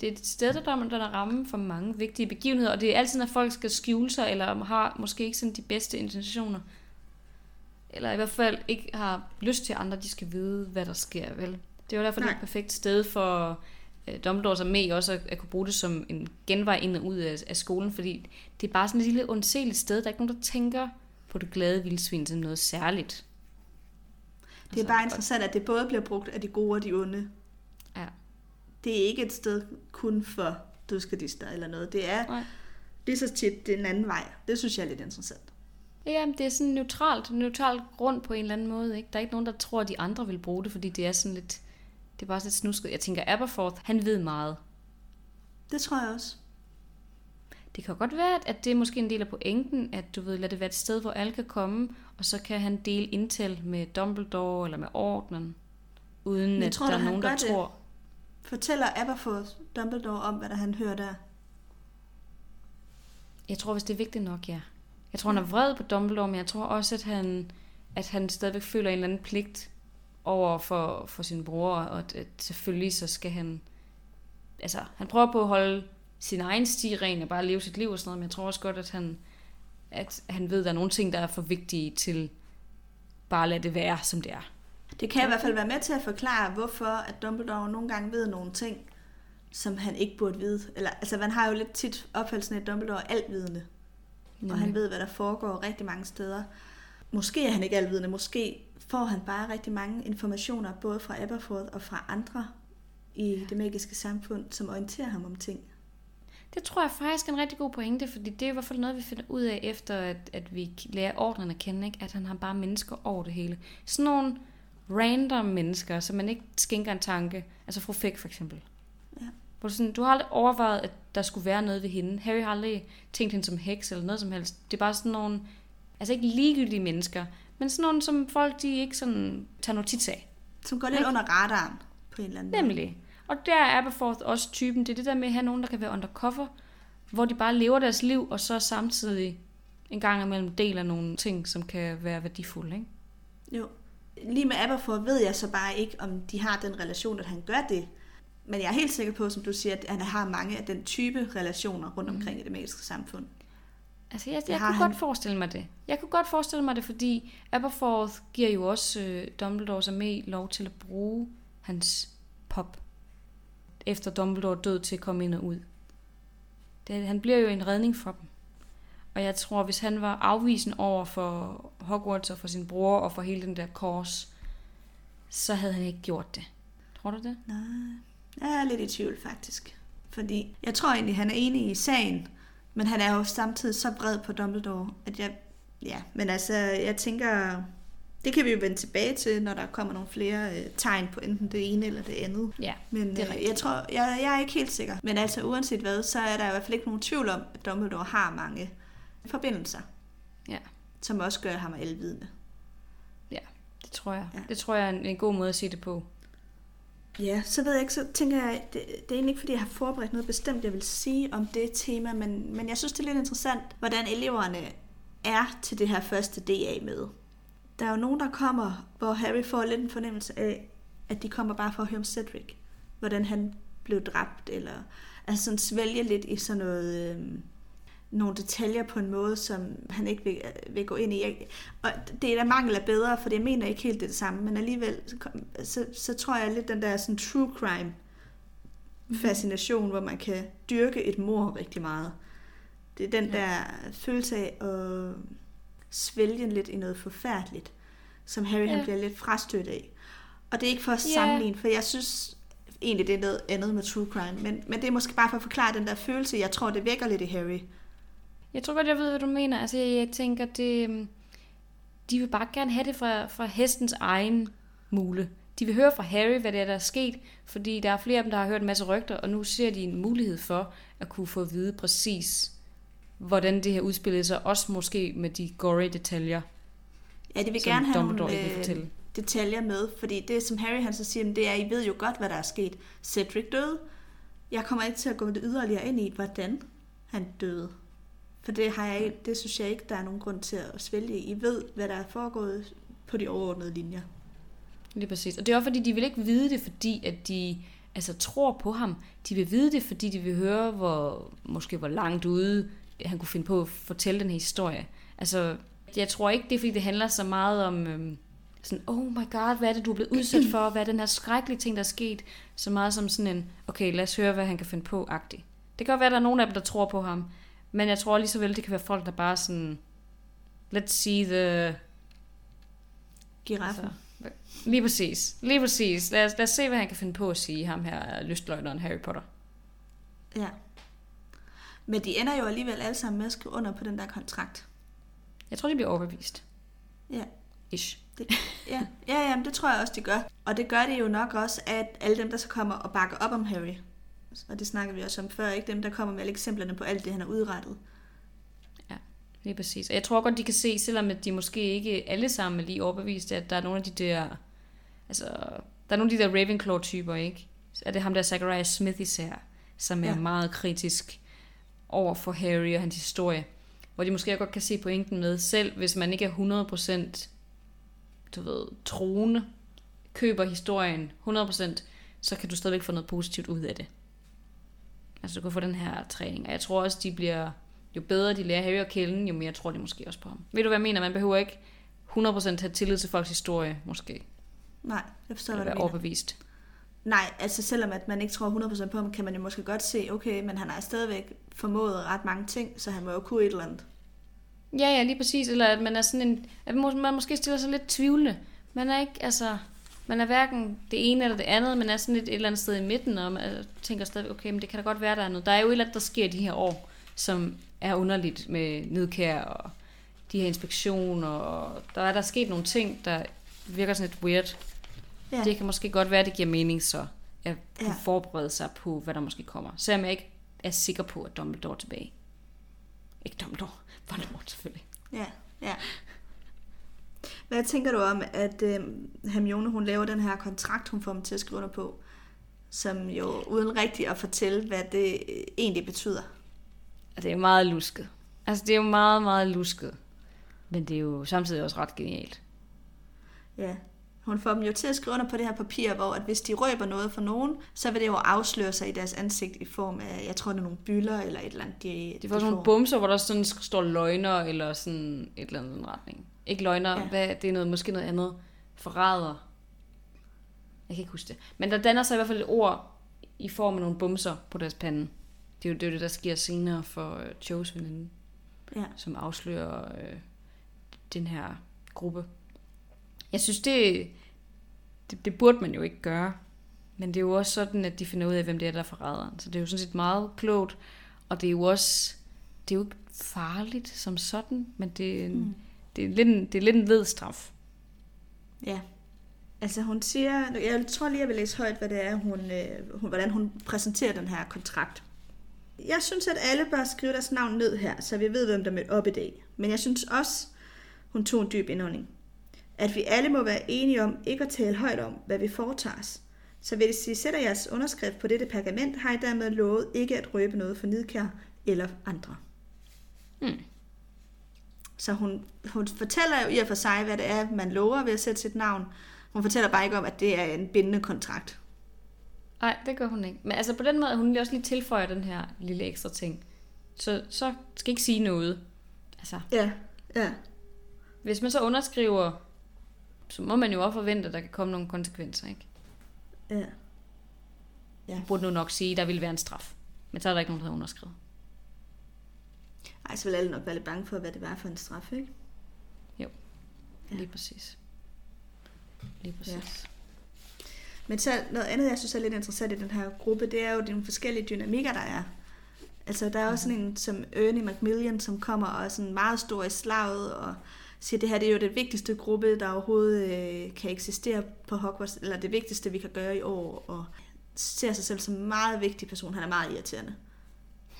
Det er et sted, der der er ramme for mange vigtige begivenheder, og det er altid, når folk skal skjule sig, eller har måske ikke sådan de bedste intentioner. Eller i hvert fald ikke har lyst til, at andre de skal vide, hvad der sker, vel? Det er jo derfor, det er Nej. et perfekt sted for øh, Dumbledore som med også at, at kunne bruge det som en genvej ind og ud af, af skolen, fordi det er bare sådan et lille ondseligt sted. Der er ikke nogen, der tænker på det glade vildsvin som noget særligt. Det er bare interessant, at det både bliver brugt af de gode og de onde. Ja. Det er ikke et sted kun for dødskadister eller noget. Det er Nej. lige så tit den anden vej. Det synes jeg er lidt interessant. Ja, det er sådan neutralt, neutralt grund på en eller anden måde. Ikke? Der er ikke nogen, der tror, at de andre vil bruge det, fordi det er sådan lidt, det er bare sådan lidt snusket. Jeg tænker, Aberforth, han ved meget. Det tror jeg også. Det kan godt være, at- det er måske en del af pointen, at du ved, lad det være et sted, hvor alle kan komme, og så kan han dele intel med Dumbledore eller med ordenen, uden Men at tror der er nogen, der det? tror. Fortæller Aberforth Dumbledore om, hvad der han hører der? Jeg tror, hvis det er vigtigt nok, ja. Jeg tror, han er vred på Dumbledore, men jeg tror også, at han, at han stadigvæk føler en eller anden pligt over for, for sin bror, og at, at selvfølgelig så skal han... Altså, han prøver på at holde sin egen sti ren og bare leve sit liv og sådan noget, men jeg tror også godt, at han, at han ved, at der er nogle ting, der er for vigtige til bare at lade det være, som det er. Det kan i hvert fald være med til at forklare, hvorfor at Dumbledore nogle gange ved nogle ting, som han ikke burde vide. Eller, altså, man har jo lidt tit opfattelsen af, at Dumbledore er altvidende. Og han ved, hvad der foregår rigtig mange steder. Måske er han ikke altvidende. Måske får han bare rigtig mange informationer, både fra Aberforth og fra andre i det magiske samfund, som orienterer ham om ting. Det tror jeg faktisk er en rigtig god pointe, fordi det er i hvert fald noget, vi finder ud af, efter at, at vi lærer ordenen at kende, ikke? at han har bare mennesker over det hele. Sådan nogle random mennesker, som man ikke skænker en tanke. Altså fru Fæk for eksempel. Ja. Hvor du, sådan, du har aldrig overvejet, at der skulle være noget ved hende. Harry har aldrig tænkt hende som heks eller noget som helst. Det er bare sådan nogle, altså ikke ligegyldige mennesker, men sådan nogle, som folk de ikke sådan tager notits af. Som går lidt Ikke? under radaren på en eller anden måde. Og der er Aberforth også typen. Det er det der med at have nogen, der kan være undercover, hvor de bare lever deres liv, og så samtidig en gang imellem deler nogle ting, som kan være værdifulde. Ikke? Jo. Lige med Aberforth ved jeg så bare ikke, om de har den relation, at han gør det. Men jeg er helt sikker på, som du siger, at han har mange af den type relationer rundt omkring mm. i det magiske samfund. Altså, jeg, jeg har kunne han. godt forestille mig det. Jeg kunne godt forestille mig det, fordi Aberforth giver jo også øh, Dumbledore som med lov til at bruge hans pop, efter Dumbledore død til at komme ind og ud. Det, han bliver jo en redning for dem. Og jeg tror, hvis han var afvisen over for Hogwarts og for sin bror og for hele den der kors, så havde han ikke gjort det. Tror du det? Nej, jeg er lidt i tvivl faktisk. Fordi jeg tror egentlig, han er enig i sagen, men han er jo samtidig så vred på Dumbledore, at jeg... Ja, men altså, jeg tænker... Det kan vi jo vende tilbage til, når der kommer nogle flere øh, tegn på enten det ene eller det andet. Ja, Men Det er øh, jeg tror, jeg, jeg er ikke helt sikker. Men altså uanset hvad, så er der i hvert fald ikke nogen tvivl om, at Dumbledore har mange forbindelser, ja, som også gør ham alvidende. det tror jeg. Ja. Det tror jeg er en, en god måde at se det på. Ja, så ved jeg ikke, så tænker jeg, det, det er egentlig ikke, fordi jeg har forberedt noget bestemt, jeg vil sige om det tema, men, men jeg synes, det er lidt interessant, hvordan eleverne er til det her første DA med. Der er jo nogen, der kommer, hvor Harry får lidt en fornemmelse af, at de kommer bare for at høre om Cedric. Hvordan han blev dræbt, eller altså sådan svælge lidt i sådan noget, øh, nogle detaljer på en måde, som han ikke vil, vil gå ind i. Jeg- Og det er der mangel af bedre, for jeg mener ikke helt det, samme, men alligevel, så, så, så tror jeg lidt den der sådan true crime fascination, hvor man kan dyrke et mor rigtig meget. Det er den Ja. der følelse af at svælge lidt i noget forfærdeligt, som Harry ja. han bliver lidt frastødt af. Og det er ikke for at sammenligne, for jeg synes egentlig, det er noget andet med true crime, men, men det er måske bare for at forklare den der følelse, jeg tror, det vækker lidt i Harry. Jeg tror godt, jeg ved, hvad du mener. Altså, jeg, jeg tænker, det, øhm, de vil bare gerne have det fra, fra hestens egen mule. De vil høre fra Harry, hvad det er, der er sket, fordi der er flere af dem, der har hørt en masse rygter, og nu ser de en mulighed for at kunne få at vide præcis, hvordan det her udspillede sig, også måske med de gory detaljer, Ja, de vil gerne have Dumbledore nogle øh, fortælle. detaljer med, fordi det, som Harry han så siger, det er, I ved jo godt, hvad der er sket. Cedric døde. Jeg kommer ikke til at gå det yderligere ind i, hvordan han døde. For det, har jeg, det synes jeg ikke, der er nogen grund til at svælge i. I ved, hvad der er foregået på de overordnede linjer. Lige præcis. Og det er også fordi, de vil ikke vide det, fordi at de altså, tror på ham. De vil vide det, fordi de vil høre, hvor, måske hvor langt ude han kunne finde på at fortælle den her historie. Altså, jeg tror ikke, det er fordi, det handler så meget om øhm, sådan, oh my god, hvad er det, du er blevet udsat for? Hvad er den her skrækkelige ting, der er sket? Så meget som sådan en, okay, lad os høre, hvad han kan finde på, agtig. Det kan godt være, at der er nogen af dem, der tror på ham. Men jeg tror lige så vel, det kan være folk, der bare sådan, let's see the Giraffen. Altså, lige præcis. Lige præcis. Lad os, lad os se, hvad han kan finde på at sige, ham her lystløgneren Harry Potter. Ja. Men de ender jo alligevel alle sammen med at skrive under på den der kontrakt. Jeg tror, de bliver overbevist. Ja. Ish. Ja, ja, ja men det tror jeg også, de gør. Og det gør det jo nok også, at alle dem, der så kommer og bakker op om Harry, og det snakker vi også om før, ikke dem, der kommer med alle eksemplerne på alt det, han har udrettet. Lige præcis. Og jeg tror godt, de kan se, selvom de måske ikke alle sammen er lige overbeviste, at der er nogle af de der... Altså, der er nogle af de der Ravenclaw-typer, ikke? Er det ham der Zachariah Smith især, som er Ja. ja. meget kritisk over for Harry og hans historie. Hvor de måske godt kan se pointen med, selv hvis man ikke er 100% du ved, troende, køber historien 100%, så kan du stadigvæk få noget positivt ud af det. Altså du kan få den her træning. Og jeg tror også, de bliver, jo bedre de lærer Harry at kende, jo mere tror de måske også på ham. Ved du, hvad jeg mener? Man behøver ikke 100% have tillid til folks historie, måske. Nej, jeg forstår, Eller hvad du mener. overbevist. Nej, altså selvom at man ikke tror 100% på ham, kan man jo måske godt se, okay, men han har stadigvæk formået ret mange ting, så han må jo kunne et eller andet. Ja, ja, lige præcis. Eller at man er sådan en... At man måske stiller sig lidt tvivlende. Man er ikke, altså... Man er hverken det ene eller det andet, men er sådan lidt et eller andet sted i midten, og man øh, tænker stadig, okay, men det kan da godt være, der er noget. Der er jo et eller andet, der sker de her år, som er underligt med nedkær og de her inspektioner, og der er der sket nogle ting, der virker sådan lidt weird. Ja. Det kan måske godt være, det giver mening så, at kunne Ja. forberede sig på, hvad der måske kommer. Selvom jeg ikke er sikker på, at Dumbledore er tilbage. Ikke Dumbledore, Voldemort selvfølgelig. Ja, ja. Hvad tænker du om, at øh, Hermione hun laver den her kontrakt, hun får dem til at skrive under på, som jo uden rigtigt at fortælle, hvad det øh, egentlig betyder? Og det er jo meget lusket. Altså, det er jo meget, meget lusket. Men det er jo samtidig også ret genialt. Ja. Hun får dem jo til at skrive under på det her papir, hvor at hvis de røber noget for nogen, så vil det jo afsløre sig i deres ansigt i form af, jeg tror, det er nogle byller eller et eller andet. De, De får sådan nogle bumser, hvor der sådan står løgner, eller sådan et eller andet retning. Ikke løgner, Ja. hvad, det er noget, måske noget andet. Forræder. Jeg kan ikke huske det. Men der danner sig i hvert fald et ord i form af nogle bumser på deres pande. Det er jo det, er det der sker senere for uh, Joes veninde, Ja. som afslører øh, den her gruppe. Jeg synes, det, det, det burde man jo ikke gøre. Men det er jo også sådan, at de finder ud af, hvem det er, der er forræderen. Så det er jo sådan set meget klogt. Og det er jo også det er jo ikke farligt som sådan, men det er, en, mm. det er, lidt, en, det er lidt en ledstraf. Ja. Altså hun siger, jeg tror lige, jeg vil læse højt, hvad det er, hun, øh, hun, hvordan hun præsenterer den her kontrakt. Jeg synes, at alle bør skrive deres navn ned her, så vi ved, hvem der mødte op i dag. Men jeg synes også, hun tog en dyb indånding. At vi alle må være enige om ikke at tale højt om, hvad vi foretager os. Så hvis I sætter jeres underskrift på dette pergament, har I dermed lovet ikke at røbe noget for Nidkær eller andre. Mm. Så hun, hun fortæller jo i og for sig, hvad det er, man lover ved at sætte sit navn. Hun fortæller bare ikke om, at det er en bindende kontrakt. Nej, det gør hun ikke. Men altså på den måde, hun lige også lige tilføjer den her lille ekstra ting. Så, så skal I ikke sige noget. Altså, Ja, ja. hvis man så underskriver, så må man jo også forvente, at der kan komme nogle konsekvenser, ikke? ja. Jeg burde nu nok sige, at der ville være en straf. Men så er der ikke nogen, der har underskrevet. Ej, så vil alle nok være lidt bange for, hvad det var for en straf, ikke? Ja. Ja. Lige præcis. Lige præcis. Ja. Men så noget andet, jeg synes er lidt interessant i den her gruppe, det er jo de forskellige dynamikker, der er. Altså, der er også sådan en som Ernie Macmillan, som kommer og er sådan meget stor i slaget, og siger, det her det er jo det vigtigste gruppe, der overhovedet øh, kan eksistere på Hogwarts, eller det vigtigste, vi kan gøre i år, og ser sig selv som en meget vigtig person. Han er meget irriterende.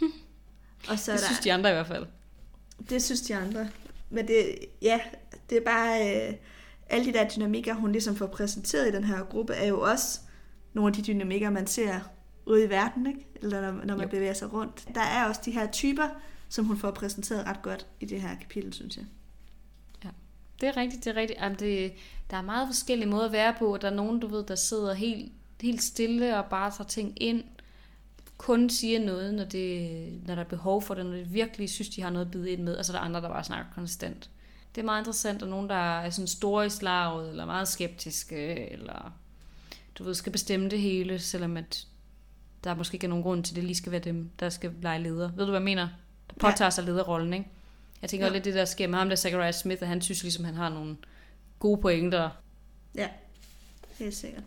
og så er Det der, synes de andre i hvert fald. det synes de andre. Men det, ja, det er bare... Øh, alle de der dynamikker, hun ligesom får præsenteret i den her gruppe, er jo også nogle af de dynamikker, man ser ude i verden, ikke? Eller når, når man Jo. bevæger sig rundt. Der er også de her typer, som hun får præsenteret ret godt i det her kapitel, synes jeg. Det er rigtigt, det er rigtigt. Jamen, det, der er meget forskellige måder at være på. Der er nogen, du ved, der sidder helt, helt stille og bare tager ting ind. Kun siger noget, når, det, når der er behov for det, når de virkelig synes, de har noget at byde ind med. Og så er der andre, der bare snakker konstant. Det er meget interessant, og nogen, der er sådan store i slaget, eller meget skeptiske, eller du ved, skal bestemme det hele, selvom at der måske ikke er nogen grund til, at det lige skal være dem, der skal lege leder. Ved du, hvad jeg mener? Der Ja. påtager sig lederrollen, ikke? Jeg tænker jo. lidt det, der sker med ham der, Zachariah Smith, at han synes ligesom, han har nogle gode pointer. Ja, helt sikkert.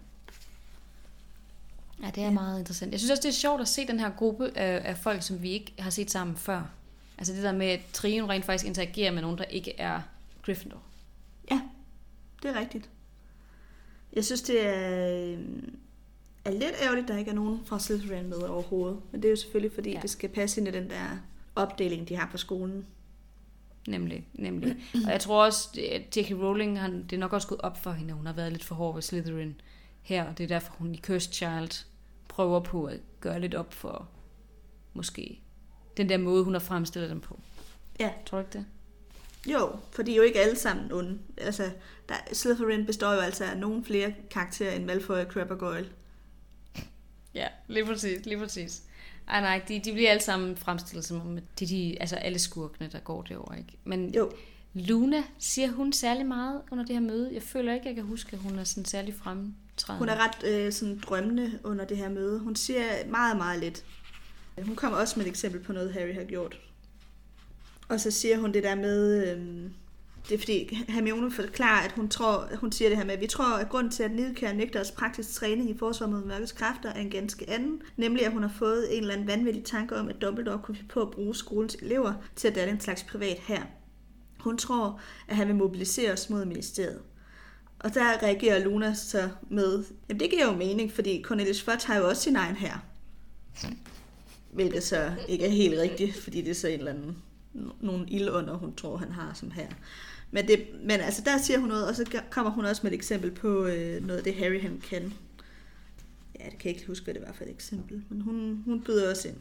Ja, det er Ja. ja. meget interessant. Jeg synes også, det er sjovt at se den her gruppe af, af folk, som vi ikke har set sammen før. Altså det der med, at trioen rent faktisk interagerer med nogen, der ikke er Gryffindor. Det er rigtigt. Jeg synes, det er, øh, er lidt ærgerligt, at der ikke er nogen fra Slytherin med overhovedet. Men det er jo selvfølgelig, fordi ja. Ja. det skal passe ind i den der opdeling, de har på skolen. Nemlig, nemlig. Og jeg tror også, at J.K. Rowling, han, det er nok også gået op for hende, hun har været lidt for hård ved Slytherin her, og det er derfor, hun i Cursed Child prøver på at gøre lidt op for, måske, den der måde, hun har fremstillet dem på. Ja. Tror du ikke det? Jo, for de er jo ikke alle sammen onde. Altså, der, Slytherin består jo altså af nogle flere karakterer end Malfoy og Crabbe og Goyle. Ja, lige præcis, lige præcis. Ej nej, de, de bliver alle sammen fremstillet som om, de, de, altså alle skurkene, der går derovre, ikke? Men Jo, Luna, siger hun særlig meget under det her møde? Jeg føler ikke, jeg kan huske, at hun er sådan særlig fremtrædende. hun er ret øh, sådan drømmende under det her møde. Hun siger meget, meget lidt. Hun kommer også med et eksempel på noget, Harry har gjort. Og så siger hun det der med, øh, det er fordi Hermione forklarer, at hun tror, hun siger det her med, at vi tror, at grund til, at Nidkær nægter os praktisk træning i forsvar mod mørkets kræfter, er en ganske anden. Nemlig, at hun har fået en eller anden vanvittig tanke om, at Dumbledore kunne finde på at bruge skolens elever til at danne en slags privat her. Hun tror, at han vil mobilisere os mod ministeriet. Og der reagerer Luna så med, jamen det giver jo mening, fordi Cornelius Fudge har jo også sin egen her. Hvilket så ikke er helt rigtigt, fordi det er så en eller anden, nogle ildunder, hun tror, han har som her. Men, det, men altså, der siger hun noget, og så kommer hun også med et eksempel på øh, noget af det, Harry han kan. Ja, det kan jeg ikke huske, hvad det var for et eksempel, men hun, hun byder også ind.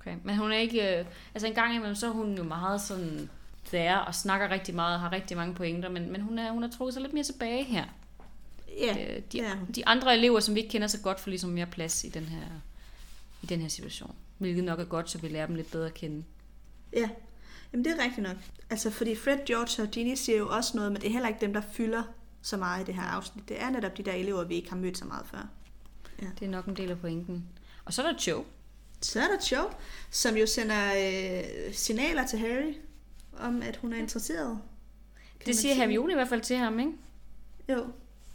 Okay, men hun er ikke... øh, Altså en gang imellem, så er hun jo meget sådan there og snakker rigtig meget og har rigtig mange pointer, men, men hun, er, hun har trukket sig lidt mere tilbage her. Ja, Øh, de, hun. de andre elever, som vi ikke kender så godt, får ligesom mere plads i den her, i den her situation. Hvilket nok er godt, så vi lærer dem lidt bedre at kende. Ja, Jamen det er rigtigt nok. Altså fordi Fred, George og Ginny siger jo også noget, men det er heller ikke dem, der fylder så meget i det her afsnit. Det er netop de der elever, vi ikke har mødt så meget før. Det er nok en del af pointen. Og så er der Joe. Så er der Joe, som jo sender øh, signaler til Harry om, at hun er interesseret. Kan Det siger sige. Hermione i hvert fald til ham, ikke? Jo.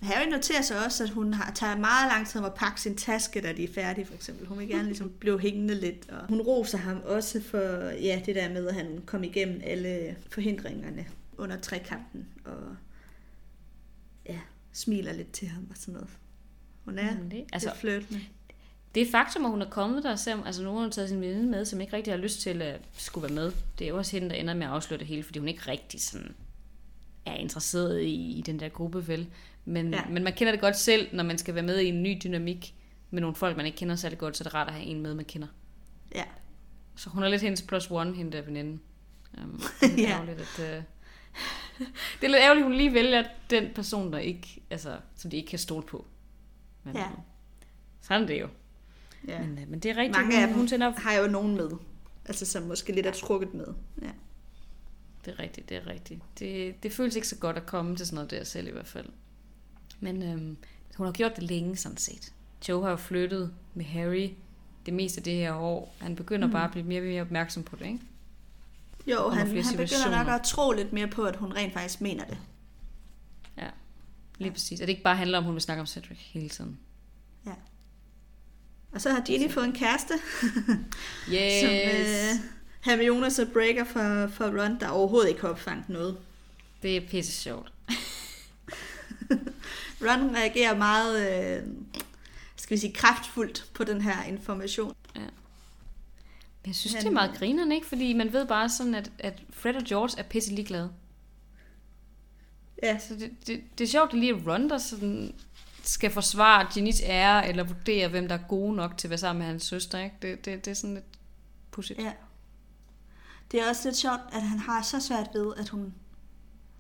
Harry noterer sig også, at hun har, tager meget lang tid om at pakke sin taske, da de er færdige, for eksempel. Hun vil gerne ligesom blive hængende lidt. Og hun roser ham også for ja, det der med, at han kom igennem alle forhindringerne under trekampen. Og ja, smiler lidt til ham og sådan noget. Hun er Mm, det- altså, flirtende. Det er faktum, at hun er kommet der, selvom altså, nu har hun taget sin veninde med, som ikke rigtig har lyst til at skulle være med. Det er jo også hende, der ender med at afsløre det hele, fordi hun ikke rigtig sådan er interesseret i, i den der gruppe, vel? Men, Ja. ja. men man kender det godt selv, når man skal være med i en ny dynamik med nogle folk, man ikke kender særlig godt, så er det rart at have en med, man kender. Ja. Så hun er lidt hendes plus one, hende der veninde. Um, det er Ja. ærgerligt, at, uh, det er lidt ærgerligt, at hun lige vælger den person, der ikke, altså, som de ikke kan stole på. Men, Ja. Sådan er det jo. ja. Men, øh, men det er rigtigt, Mange hun, af dem hun sender... har jo nogen med. Altså som måske lidt er trukket med. Ja. Det er rigtigt, det er rigtigt. Det, det føles ikke så godt at komme til sådan noget der selv i hvert fald. Men øhm, hun har gjort det længe sådan set. Joe har jo flyttet med Harry det meste af det her år. Han begynder mm. bare at blive mere og mere opmærksom på det, ikke? Jo, Under han, han begynder nok at tro lidt mere på, at hun rent faktisk mener det. Ja, lige ja. præcis. At det ikke bare handler om, at hun vil snakke om Cedric hele tiden. Og så har Ginny fået en kæreste, Yes! som øh, Hermione så breaker for, for Ron, der overhovedet ikke har opfanget noget. Det er pisse sjovt. Ron reagerer meget, øh, skal vi sige, kraftfuldt på den her information. Men jeg synes, Han- det er meget grinerne, ikke? Fordi man ved bare sådan, at, at Fred og George er pisse ligeglade. Ja, Så det, det, det er sjovt, at lige Ron, der sådan skal forsvare Ginnys ære, eller vurdere, hvem der er gode nok til at være sammen med hans søster, ikke? Det, det, det er sådan lidt pudsigt. ja. Det er også lidt sjovt, at han har så svært ved, at hun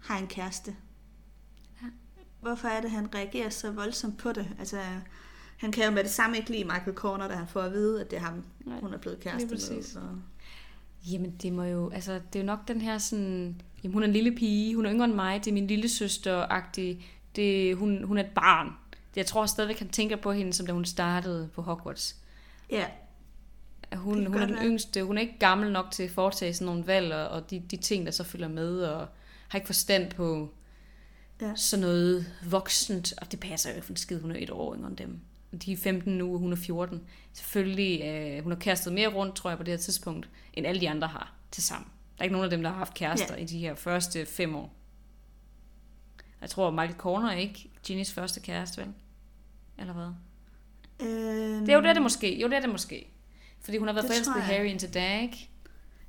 har en kæreste. Hvorfor er det, han reagerer så voldsomt på det? Altså, han kan jo med det samme ikke lide Michael Corner, da han får at vide, at det er ham, Nej, hun er blevet kæreste med. Så. Jamen, det må jo, altså, det er jo nok den her sådan, jamen, hun er en lille pige, hun er yngre end mig, det er min lille søster-agtig, det, hun, hun er et barn. Jeg tror stadigvæk, han tænker på hende, som da hun startede på Hogwarts. Ja, Hun, hun er den være. yngste, hun er ikke gammel nok til at foretage sådan nogle valg, og, og de, de ting, der så følger med, og har ikke forstand på Ja. sådan noget voksent, og det passer jo ikke for en skid, hun er et år yngre end dem. De er 15 nu, og hun er 14. Selvfølgelig, øh, hun har kastet mere rundt, tror jeg, på det her tidspunkt, end alle de andre har til sammen. Der er ikke nogen af dem, der har haft kærester Ja. i de her første fem år. Jeg tror, Michael Corner er ikke Ginnys første kæreste, vel? Eller hvad? øhm, Det er jo det, er det måske. Jo, det er det måske. Fordi hun har været forelsket i. Harry indtil da, ikke?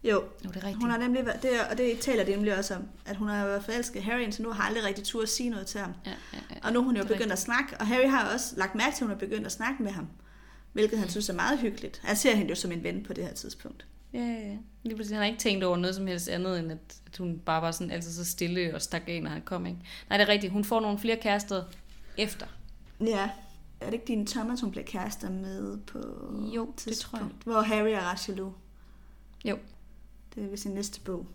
Jo, Jo, det er rigtigt. hun har nemlig været, det, og det taler de nemlig også om, at hun har været forelsket i Harry, indtil nu har aldrig rigtig tur at sige noget til ham. Ja, ja, ja. Og nu er hun jo Det begyndt at snakke, og Harry har også lagt mærke til, at hun er begyndt at snakke med ham. Hvilket han synes er meget hyggeligt. Han ser hende jo som en ven på det her tidspunkt. Ja, ja. Lige præcis. Han har ikke tænkt over noget som helst andet, end at, at hun bare var sådan altid så stille og stak af, når han kom, ikke? Nej, det er rigtigt. Hun får nogle flere kærester efter. Ja. Er det ikke din Thomas, hun bliver kærester med på Jo, et det tror jeg. Hvor Harry er ret jaloux. Jo. Det er ved sin næste bog.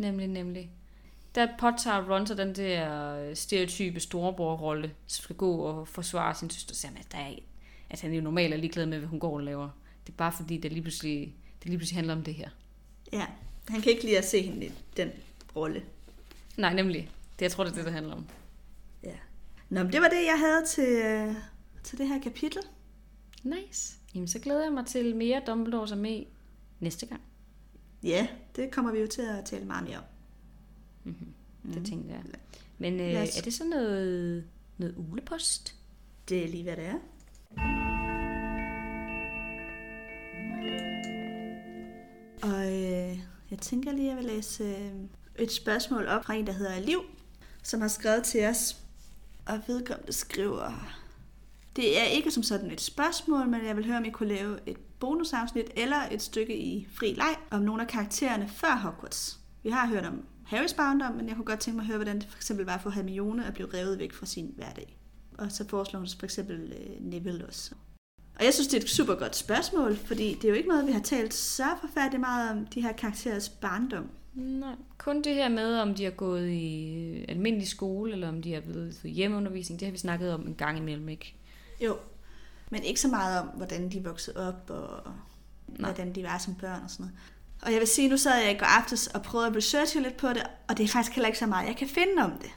Nemlig, nemlig. Der påtager Ron så den der stereotype storebror-rolle, som skal gå og forsvare sin søster, så at, der er, at han jo normalt er ligeglad med, hvad hun går og laver. Det er bare fordi, det lige pludselig, det lige pludselig handler om det her. Ja. Han kan ikke lide at se hende i den rolle. Nej, nemlig. Det, jeg tror, det er det, det handler om. Ja. Nå, men det var det, jeg havde til, øh, til det her kapitel. Nice. Jamen, så glæder jeg mig til mere Dumbledore som med næste gang. Ja, det kommer vi jo til at tale meget mere om. Mm. Det tænkte jeg. Men øh, os- er det så noget, noget ulepost? Det er lige, hvad det er. Og øh, jeg tænker lige, at jeg vil læse øh, et spørgsmål op fra en, der hedder Liv, som har skrevet til os. Og vedkommende skriver, det er ikke som sådan et spørgsmål, men jeg vil høre, om I kunne lave et bonusafsnit eller et stykke i fri leg om nogle af karaktererne før Hogwarts. Vi har hørt om Harrys barndom, men jeg kunne godt tænke mig at høre, hvordan det for eksempel var for Hermione at blive revet væk fra sin hverdag. Og så foreslår hun for eksempel øh, Neville også. Og jeg synes, det er et super godt spørgsmål, fordi det er jo ikke noget, vi har talt så forfærdeligt meget om de her karakterers barndom. Nej, kun det her med, om de har gået i øh, almindelig skole, eller om de har blevet hjemmeundervisning, det har vi snakket om en gang imellem, ikke? Jo, men ikke så meget om, hvordan de voksede op, og Nej. hvordan de var som børn og sådan noget. Og jeg vil sige, nu sad jeg i går aftes og prøvede at researche lidt på det, og det er faktisk heller ikke så meget, jeg kan finde om det.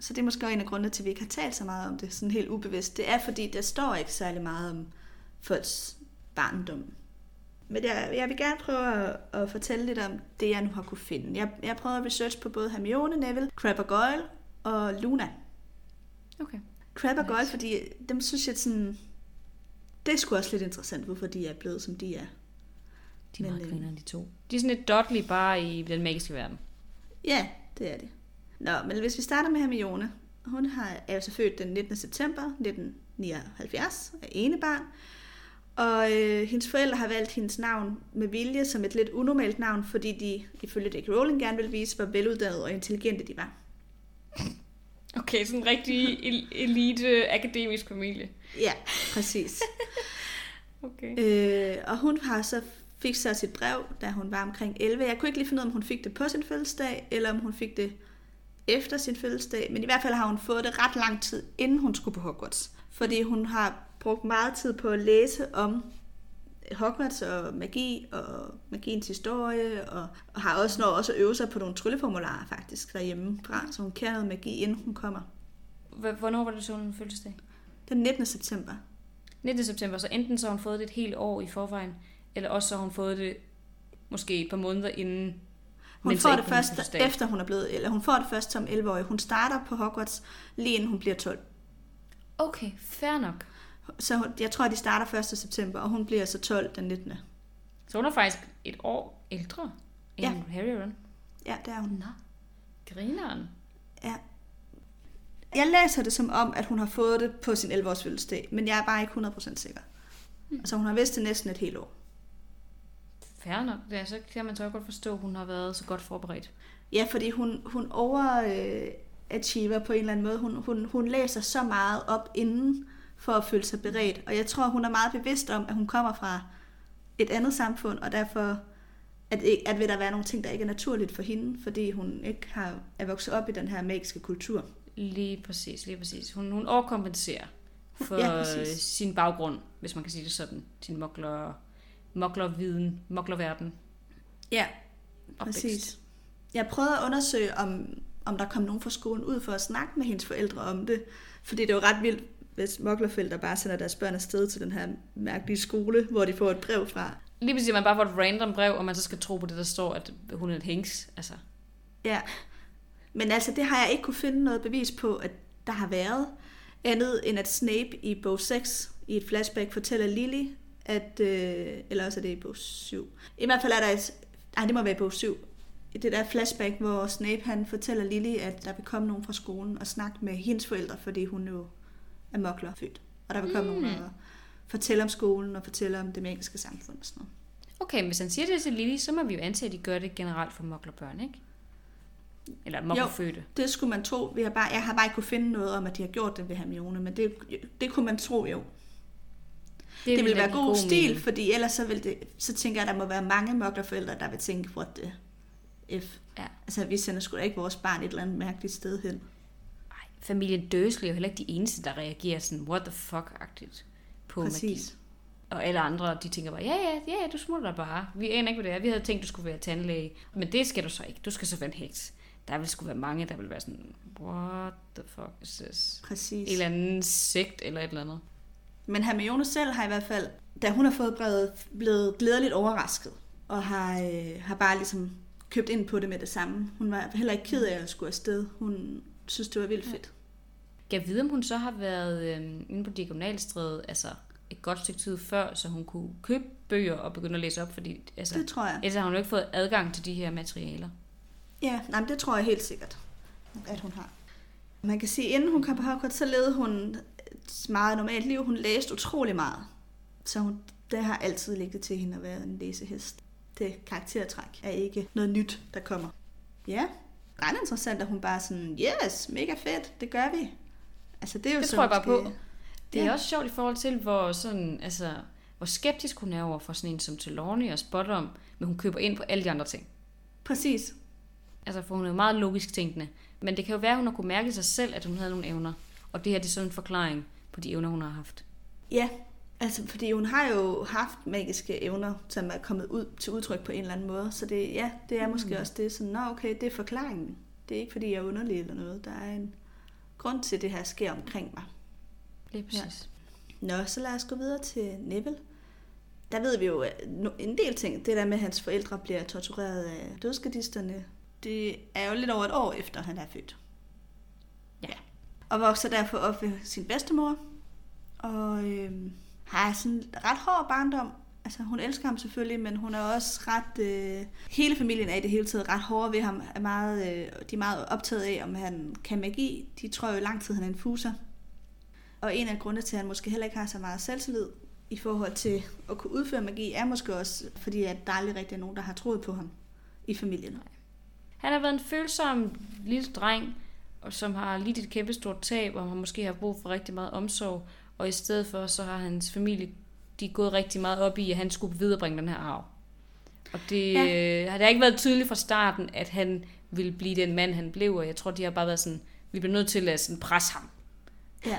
Så det er måske en af grundene til, at vi ikke har talt så meget om det, sådan helt ubevidst. Det er, fordi der står ikke særlig meget om folks barndom. Men jeg, jeg vil gerne prøve at, at fortælle lidt om det, jeg nu har kunne finde. Jeg, jeg prøvede at research på både Hermione, Neville, Crabbe og Goyle og Luna. Okay. Crabbe og nice. Goyle, fordi dem synes jeg sådan... Det er sgu også lidt interessant, hvorfor de er blevet, som de er. De er meget øh, de to. De er sådan lidt Dudley bare i den magiske verden. Ja, det er det. Nå, men hvis vi starter med Hermione. Hun har, er jo så født den 19. september 1979 af ene barn. Og øh, hendes forældre har valgt hendes navn med vilje som et lidt unormalt navn, fordi de, ifølge Dick Rowling, gerne ville vise, hvor veluddannede og intelligente de var. Okay, sådan en rigtig elite akademisk familie. Ja, præcis. okay. Øh, og hun har så fik så sit brev, da hun var omkring 11. Jeg kunne ikke lige finde ud af, om hun fik det på sin fødselsdag, eller om hun fik det efter sin fødselsdag. Men i hvert fald har hun fået det ret lang tid, inden hun skulle på Hogwarts. Fordi hun har brugt meget tid på at læse om Hogwarts og magi og magiens historie, og, og har også nået også at øve sig på nogle trylleformularer faktisk derhjemme fra, så hun kan noget magi, inden hun kommer. Hvornår var det så hun fødselsdag? Den 19. september. 19. september, så enten så har hun fået det et helt år i forvejen, eller også så har hun fået det måske et par måneder inden. Hun får det først efter hun er blevet, eller hun får det først som 11-årig. Hun starter på Hogwarts lige inden hun bliver 12. Okay, fair nok. Så jeg tror, at de starter 1. september, og hun bliver så 12 den 19. Så hun er faktisk et år ældre end ja. Ron? Ja, det er hun. Nå, grineren. Ja. Jeg læser det som om, at hun har fået det på sin 11-års fødselsdag, men jeg er bare ikke 100% sikker. Hmm. Altså hun har vidst det næsten et helt år. Fair nok. Ja, så kan man så godt forstå, at hun har været så godt forberedt. Ja, fordi hun, hun overachiever øh, på en eller anden måde. Hun, hun, hun læser så meget op inden for at føle sig beredt. Og jeg tror, hun er meget bevidst om, at hun kommer fra et andet samfund, og derfor at, at vil der være nogle ting, der ikke er naturligt for hende, fordi hun ikke har, er vokset op i den her magiske kultur. Lige præcis, lige præcis. Hun, hun overkompenserer for ja, sin baggrund, hvis man kan sige det sådan. Sin mokler moklerviden, moklerverden. Ja, præcis. Jeg prøvede at undersøge, om, om der kom nogen fra skolen ud for at snakke med hendes forældre om det. Fordi det er jo ret vildt, hvis moklerforældre bare sender deres børn afsted til den her mærkelige skole, hvor de får et brev fra. Lige præcis, man bare får et random brev, og man så skal tro på det, der står, at hun er et hængs. Altså. Ja, men altså det har jeg ikke kunne finde noget bevis på, at der har været andet end at Snape i bog 6 i et flashback fortæller Lily, at, øh, eller også er det i bog 7. I hvert fald er der et, nej det må være i bog 7, det der flashback, hvor Snape han fortæller Lily, at der vil komme nogen fra skolen og snakke med hendes forældre, fordi hun jo er mokler født. Og der vil komme mm. nogen og fortælle om skolen og fortælle om det magiske samfund og sådan noget. Okay, men hvis han siger det til Lily, så må vi jo antage, at de gør det generelt for moklerbørn, ikke? Eller moklerfødte. Jo, det skulle man tro. Vi har bare, jeg har bare ikke kunne finde noget om, at de har gjort det ved Hermione, men det, det kunne man tro jo. Det, det vil være god, god stil, mening. fordi ellers så, vil det, så tænker jeg, at der må være mange moklerforældre, der vil tænke, what the F. Ja. Altså, vi sender sgu da ikke vores barn et eller andet mærkeligt sted hen. Familien Dursley er jo heller ikke de eneste, der reagerer sådan, what the fuck-agtigt på Præcis. magi. Og alle andre, de tænker bare, ja, ja, ja, du smutter bare. Vi aner ikke, hvad det er. Vi havde tænkt, du skulle være tandlæge. Men det skal du så ikke. Du skal så være en heks. Der vil sgu være mange, der vil være sådan, what the fuck is this? Præcis. En eller anden sekt eller et eller andet. Men Hermione selv har i hvert fald, da hun har fået brevet, blevet glædeligt overrasket. Og har, øh, har bare ligesom købt ind på det med det samme. Hun var heller ikke ked af at skulle afsted. Hun synes, det var vildt fedt. Jeg vide, om hun så har været øh, inde på Diagonalstræde, altså et godt stykke tid før, så hun kunne købe bøger og begynde at læse op, fordi altså, det tror jeg. ellers har hun jo ikke fået adgang til de her materialer. Ja, nej, det tror jeg helt sikkert, at hun har. Man kan sige, at inden hun kom på Hogwarts, så levede hun et meget normalt liv. Hun læste utrolig meget. Så hun, det har altid ligget til hende at være en læsehest. Det karaktertræk er ikke noget nyt, der kommer. Ja, ret interessant, at hun bare sådan, yes, mega fedt, det gør vi. Altså, det er jo Det tror jeg bare på. Det er Ja. også sjovt i forhold til, hvor, sådan, altså, hvor skeptisk hun er over for sådan en som Trelawney og Spottom, men hun køber ind på alle de andre ting. Præcis. Altså, for hun er meget logisk tænkende. Men det kan jo være, at hun har kunne mærke sig selv, at hun havde nogle evner. Og det her det er sådan en forklaring på de evner, hun har haft. Ja, altså fordi hun har jo haft magiske evner, som er kommet ud til udtryk på en eller anden måde. Så det, ja, det er måske Mm. også det sådan, nå okay, det er forklaringen. Det er ikke fordi, jeg er underlig eller noget. Der er en grund til, at det her sker omkring mig. Lige præcis. Nå, så lad os gå videre til Neville. Der ved vi jo en del ting. Det der med, at hans forældre bliver tortureret af dødskadisterne, det er jo lidt over et år efter, han er født. Ja. Og vokser derfor op ved sin bedstemor. Og øh, har sådan ret hård barndom. Altså, hun elsker ham selvfølgelig, men hun er også ret... Øh, hele familien er i det hele taget ret hårde ved ham. Er meget, øh, de er meget optaget af, om han kan magi. De tror jo lang tid, han er en fuser. Og en af grundene til, at han måske heller ikke har så meget selvtillid i forhold til at kunne udføre magi, er måske også, fordi at der aldrig rigtig er nogen, der har troet på ham i familien. Han har været en følsom lille dreng, og som har lidt et kæmpestort tab, og han måske har brug for rigtig meget omsorg. Og i stedet for, så har hans familie de er gået rigtig meget op i, at han skulle viderebringe den her arv. Og det Ja. ja. har har ikke været tydeligt fra starten, at han ville blive den mand, han blev. Og jeg tror, de har bare været sådan, vi bliver nødt til at sådan presse ham. Ja.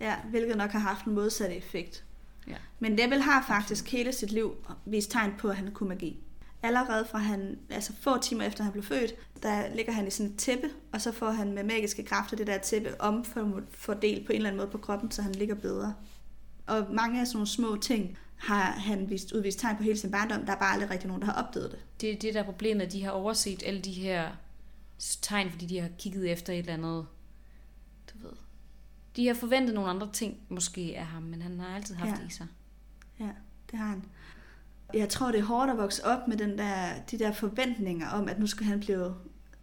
Ja, hvilket nok har haft en modsatte effekt. Ja. Men Neville har faktisk hele sit liv vist tegn på, at han kunne magi. Allerede fra han, altså få timer efter han blev født, der ligger han i sådan et tæppe, og så får han med magiske kræfter det der tæppe omfordelt på en eller anden måde på kroppen, så han ligger bedre. Og mange af sådan nogle små ting har han vist, udvist tegn på hele sin barndom. Der er bare aldrig rigtig nogen, der har opdaget det. Det er det, der er problemet, at de har overset alle de her tegn, fordi de har kigget efter et eller andet, du ved. De har forventet nogle andre ting, måske af ham, men han har altid haft Ja. det i sig. Ja, det har han. Jeg tror, det er hårdt at vokse op med den der, de der forventninger om, at nu skal han blive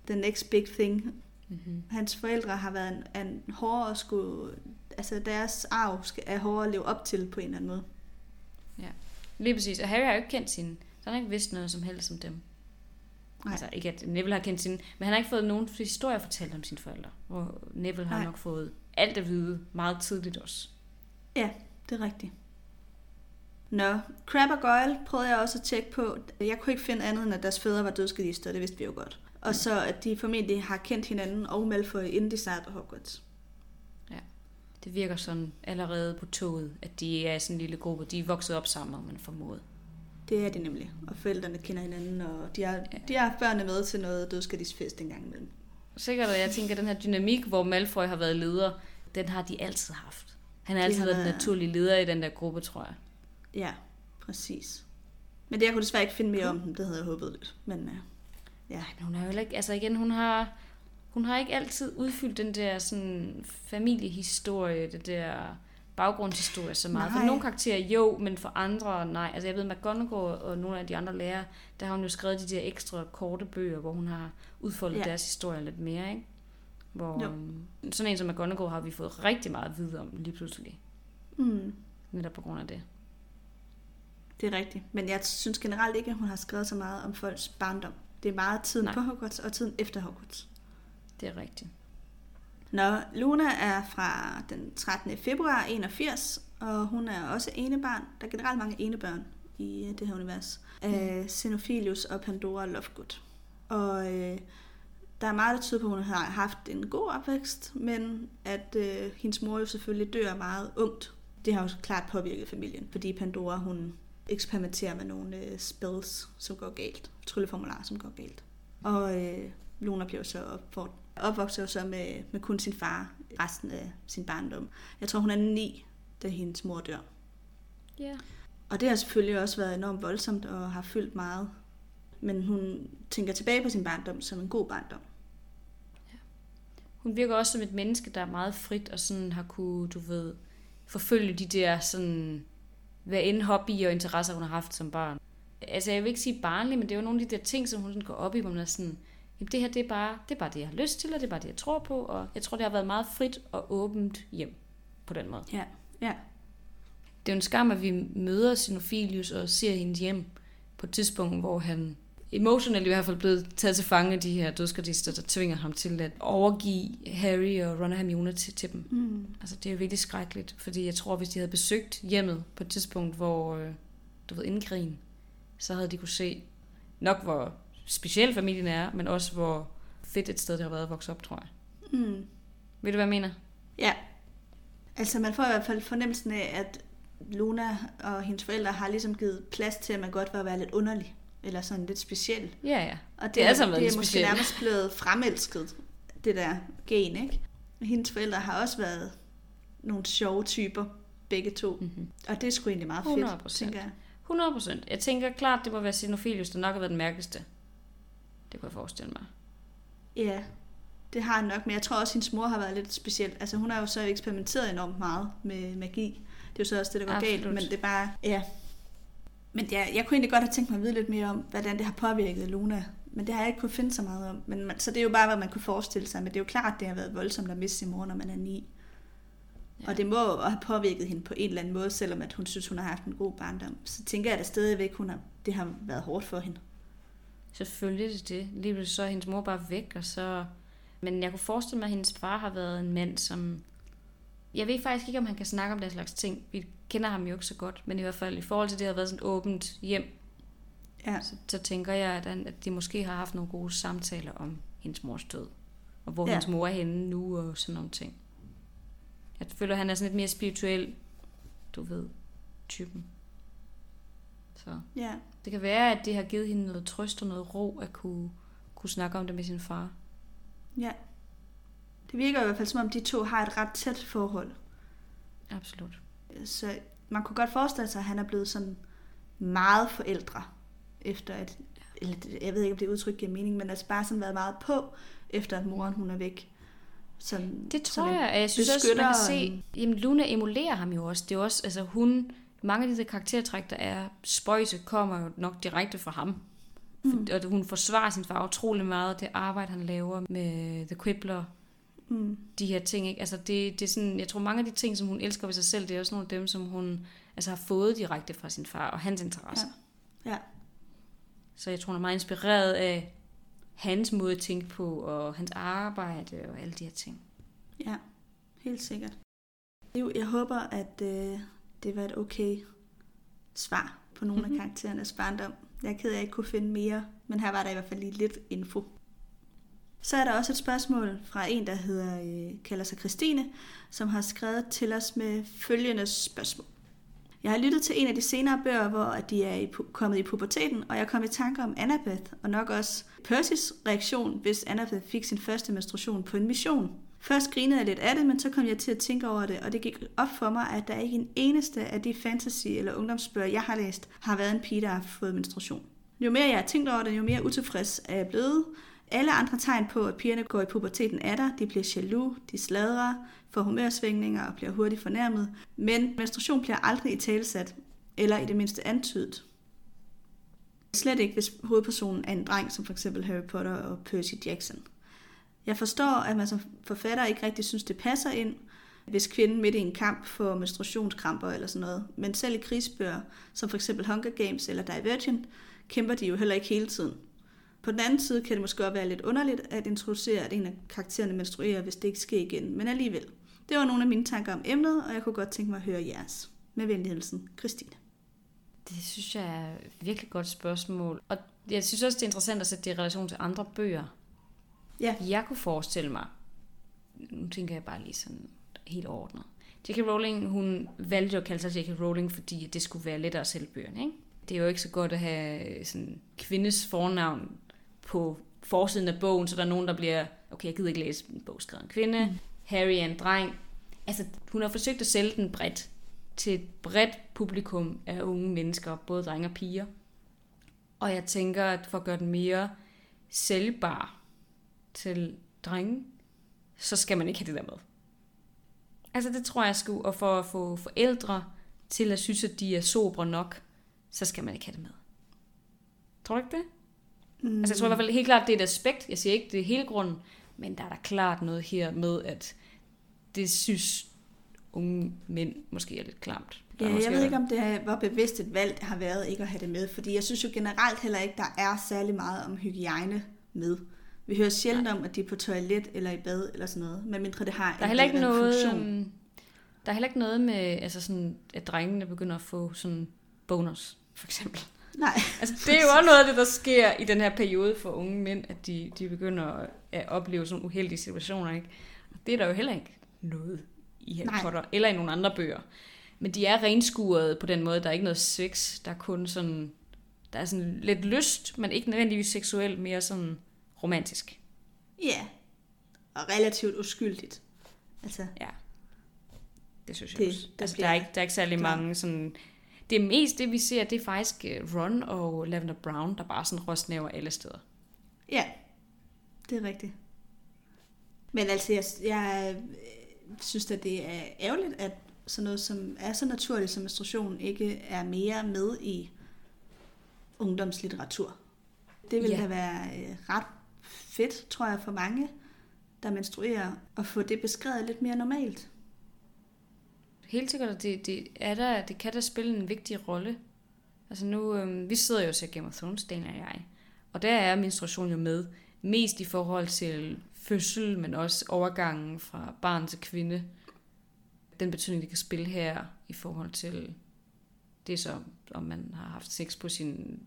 the next big thing. Mm-hmm. Hans forældre har været en, en hårdere at skulle, altså deres arv skal, er hårdere at leve op til på en eller anden måde. Lige præcis. Og Harry har jo ikke kendt sine. Så han har ikke vidst noget som helst om dem. Nej. Altså ikke at Neville har kendt sine, men han har ikke fået nogen historier fortalt om sine forældre. Hvor Neville har Nej. nok fået alt at vide meget tidligt også. Ja, det er rigtigt. Nå, Crab og Goyle prøvede jeg også at tjekke på. Jeg kunne ikke finde andet, end at deres fædre var dødskadister, det vidste vi jo godt. Og så at de formentlig har kendt hinanden og Malfoy, inden de startede på Hogwarts. Det virker sådan allerede på toget, at de er sådan en lille gruppe. De er vokset op sammen, om man formodet. Det er de nemlig. Og forældrene kender hinanden, og de har, de har børnene med til noget dødskadisfest en gang imellem. Sikkert, og jeg tænker, at den her dynamik, hvor Malfoy har været leder, den har de altid haft. Han har altid har været den naturlige leder i den der gruppe, tror jeg. Ja, præcis. Men det, jeg kunne desværre ikke finde mere om dem, det havde jeg håbet lidt. Men uh, ja, Men hun har jo ikke, altså igen, hun har, hun har ikke altid udfyldt den der sådan familiehistorie, det der baggrundshistorie så meget. Nej. For nogle karakterer jo, men for andre nej. Altså jeg ved, McGonagall og nogle af de andre lærere, der har hun jo skrevet de der ekstra korte bøger, hvor hun har udfoldet Ja. ja. deres historie lidt mere, ikke? Hvor Jo. øhm, sådan en som McGonagall har vi fået rigtig meget at vide om lige pludselig. mm, Netop på grund af det. Det er rigtigt. Men jeg synes generelt ikke, at hun har skrevet så meget om folks barndom. Det er meget tiden Nej. På Hogwarts og tiden efter Hogwarts. Det er rigtigt. Nå, Luna er fra den 13. februar 81, og hun er også enebarn. Der er generelt mange enebørn i øh, det her univers. Af Xenophilius og Pandora Lovegood. Og øh, der er meget, der tyder på, at hun har haft en god opvækst, men at øh, hendes mor jo selvfølgelig dør meget ungt. Det har jo klart påvirket familien, fordi Pandora, hun eksperimenterer med nogle øh, spells, som går galt. Trylleformularer, som går galt. Og øh, Luna bliver så opfordret opvokser jo så med, med kun sin far resten af sin barndom. Jeg tror, hun er ni, da hendes mor dør. Ja. Og det har selvfølgelig også været enormt voldsomt og har fyldt meget. Men hun tænker tilbage på sin barndom som en god barndom. Hun virker også som et menneske, der er meget frit og sådan har kunne, du ved, forfølge de der sådan, hvad end hobby og interesser, hun har haft som barn. Altså, jeg vil ikke sige barnlig, men det er jo nogle af de der ting, som hun sådan går op i, hvor man er sådan, jamen det her, det er, bare, det er bare det, jeg har lyst til, og det er bare det, jeg tror på, og jeg tror, det har været meget frit og åbent hjem på den måde. Ja, ja. Det er jo en skam, at vi møder Xenophilius og ser hendes hjem på et tidspunkt, hvor han emotionelt i hvert fald blevet taget til fange af de her dødsgardister, der tvinger ham til at overgive Harry og Ron og Hermione til, til dem. Mm. Altså, det er jo virkelig skrækkeligt, fordi jeg tror, hvis de havde besøgt hjemmet på et tidspunkt, hvor, øh, du ved, inden krigen, så havde de kunne se nok, hvor speciel familien er, men også hvor fedt et sted det har været at vokse op, tror jeg. Mm. Ved du, hvad jeg mener? Ja. Altså man får i hvert fald fornemmelsen af, at Luna og hendes forældre har ligesom givet plads til, at man godt vil være lidt underlig. Eller sådan lidt speciel. Ja, ja. Og det, Det er altså det er måske specielt. nærmest blevet fremelsket, det der gen, ikke? Hendes forældre har også været nogle sjove typer, begge to. Mm-hmm. Og det er sgu egentlig meget fedt, 100%. tænker jeg. 100 procent. Jeg tænker klart, det må være Xenophilius, der nok har været den mærkeligste. Det kunne jeg forestille mig. Ja, det har han nok, men jeg tror også, at hendes mor har været lidt speciel. Altså hun har jo så eksperimenteret enormt meget med magi. Det er jo så også det, der går Absolut. galt, men det er bare, ja. Men jeg, jeg kunne egentlig godt have tænkt mig at vide lidt mere om, hvordan det har påvirket Luna. Men det har jeg ikke kunne finde så meget om. Men man, så det er jo bare, hvad man kunne forestille sig. Men det er jo klart, det har været voldsomt at miste sin mor, når man er ni. Ja. Og det må have påvirket hende på en eller anden måde, selvom at hun synes, hun har haft en god barndom. Så tænker jeg da stadigvæk, hun har, det har været hårdt for hende. Selvfølgelig er det det. Lige pludselig så er hendes mor bare væk, og så... Men jeg kunne forestille mig, at hendes far har været en mand, som... Jeg ved faktisk ikke, om han kan snakke om den slags ting. Vi kender ham jo ikke så godt, men i hvert fald i forhold til, at det har været sådan et åbent hjem, Ja. så, så tænker jeg, at, han, at de måske har haft nogle gode samtaler om hendes mors død. Og hvor. Ja. hendes mor er henne nu, og sådan nogle ting. Jeg føler, at han er sådan lidt mere spirituel, du ved, typen. Så ja. det kan være, at det har givet hende noget trøst og noget ro at kunne, kunne snakke om det med sin far. Ja. Det virker i hvert fald som om, de to har et ret tæt forhold. Absolut. Så man kunne godt forestille sig, at han er blevet sådan meget forældre, efter at, eller jeg ved ikke, om det udtryk giver mening, men altså bare sådan været meget på, efter at moren hun er væk. Som, Det som tror en jeg, og jeg synes også, man kan se, jamen Luna emulerer ham jo også. Det er også, altså hun, mange af de der karaktertræk, der er spøjse, kommer jo nok direkte fra ham. Mm. Og hun forsvarer sin far utrolig meget, det arbejde, han laver med The Quibbler, Mm, de her ting. Ikke? Altså det, det er sådan, jeg tror, mange af de ting, som hun elsker ved sig selv, det er også nogle af dem, som hun altså, har fået direkte fra sin far og hans interesser. Ja. Ja. Så jeg tror, hun er meget inspireret af hans måde at tænke på, og hans arbejde og alle de her ting. ja, helt sikkert. Jo, Jeg håber, at øh, det var et okay svar på nogle Mhm. af karakterernes barndom. Jeg er ked af, at jeg ikke kunne finde mere, men her var der i hvert fald lige lidt info. Så er der også et spørgsmål fra en, der hedder, øh, kalder sig Christine, som har skrevet til os med følgende spørgsmål. Jeg har lyttet til en af de senere bøger, hvor at de er i, kommet i puberteten, og jeg kom i tanke om Annabeth, og nok også Percys reaktion, hvis Annabeth fik sin første menstruation på en mission. Først grinede jeg lidt af det, men så kom jeg til at tænke over det, og det gik op for mig, at der ikke en eneste af de fantasy- eller ungdomsbøger, jeg har læst, har været en pige, der har fået menstruation. Jo mere jeg har tænkt over det, jo mere utilfreds er jeg blevet. Alle andre tegn på, at pigerne går i puberteten er der. De bliver jaloux, de sladrer, får humørsvingninger og bliver hurtigt fornærmet. Men menstruation bliver aldrig i talesat, eller i det mindste antydet. Slet ikke, hvis hovedpersonen er en dreng, som for eksempel Harry Potter og Percy Jackson. Jeg forstår, at man som forfatter ikke rigtig synes, det passer ind, hvis kvinden midt i en kamp får menstruationskramper eller sådan noget. Men selv i krigsbøger, som for eksempel Hunger Games eller Divergent, kæmper de jo heller ikke hele tiden. På den anden side kan det måske også være lidt underligt at introducere, at en af karaktererne menstruerer, hvis det ikke sker igen. Men alligevel. Det var nogle af mine tanker om emnet, og jeg kunne godt tænke mig at høre jeres. Med venlig hilsen, Christine. Det synes jeg er et virkelig godt spørgsmål. Og jeg synes også, det er interessant at sætte det i relation til andre bøger. Ja. Jeg kunne forestille mig, nu tænker jeg bare lige sådan helt ordnet. J.K. Rowling, hun valgte at kalde sig J.K. Rowling, fordi det skulle være lettere at sælge bøgerne. Ikke? Det er jo ikke så godt at have sådan kvindes fornavn på forsiden af bogen, så der er nogen, der bliver, okay, jeg gider ikke læse en bog skrevet en kvinde. Mm. Harry er en dreng. Altså, hun har forsøgt at sælge den bredt til et bredt publikum af unge mennesker, både drenge og piger. Og jeg tænker, at for at gøre den mere sælgbar til drenge, så skal man ikke have det der med. Altså det tror jeg skulle, og for at få forældre til at synes, at de er sobre nok, så skal man ikke have det med. Tror du ikke det? Mm. Altså jeg tror i hvert fald helt klart, det er et aspekt. Jeg siger ikke, det er hele grunden, men der er da klart noget her med, at det synes unge mænd måske er lidt klamt. Der Ja, jeg ved ikke, om det er- var bevidst et valg, det har været ikke at have det med, fordi jeg synes jo generelt heller ikke, der er særlig meget om hygiejne med. Vi hører sjældent om, at de er på toilet eller i bad eller sådan noget, medmindre det har Der er heller ikke noget, funktion. øhm, der er heller ikke noget med, altså sådan, at drengene begynder at få sådan bonus, for eksempel. Nej, Altså, det er jo også noget af det, der sker i den her periode for unge mænd, at de, de begynder at opleve sådan uheldige situationer, ikke? Og det er der jo heller ikke noget i Harry Nej. Potter, eller i nogle andre bøger. Men de er renskuret på den måde, der er ikke noget sex, der er kun sådan, der er sådan lidt lyst, men ikke nødvendigvis seksuelt, mere sådan romantisk. ja, og relativt uskyldigt. Altså, Ja. Det synes jeg Det- også. der Altså, der, er ikke, der er ikke særlig klar. mange sådan... Det mest det, vi ser, det er faktisk øh, Ron og Lavender Brown, der bare sådan rostnæver alle steder. ja, det er rigtigt. Men altså, jeg, jeg øh, synes at det er ærgerligt, at sådan noget, som er så naturligt som menstruation, ikke er mere med i ungdomslitteratur. Det vil Ja. ja. da være øh, ret fedt, tror jeg, for mange, der menstruerer, at få det beskrevet lidt mere normalt. Helt sikkert, at det, det, er der, det kan da spille en vigtig rolle. Altså nu, øhm, vi sidder jo og ser Game of Thrones, Daniel og jeg. Og der er menstruation jo med. Mest i forhold til fødsel, men også overgangen fra barn til kvinde. Den betydning, det kan spille her i forhold til det er så, om man har haft sex på sin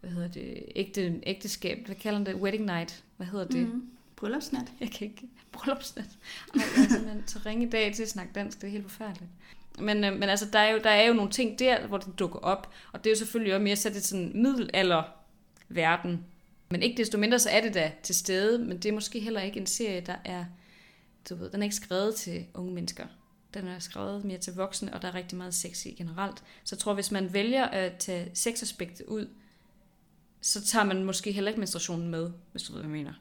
hvad hedder det, ægte, ægteskab, hvad kalder man det, wedding night, hvad hedder det? Mm. Bryllupsnat. Jeg kan ikke. Bryllupsnat. Ej, jeg er simpelthen så ringe i dag til at snakke dansk. Det er helt forfærdeligt. Men, øh, men altså, der er, jo, der er jo nogle ting der, hvor det dukker op. Og det er jo selvfølgelig også mere sat i sådan middelalder verden. Men ikke desto mindre, så er det da til stede. Men det er måske heller ikke en serie, der er... Du ved, den er ikke skrevet til unge mennesker. Den er skrevet mere til voksne, og der er rigtig meget sex i generelt. Så jeg tror, hvis man vælger at tage sexaspektet ud, så tager man måske heller ikke menstruationen med, hvis du ved, hvad jeg mener.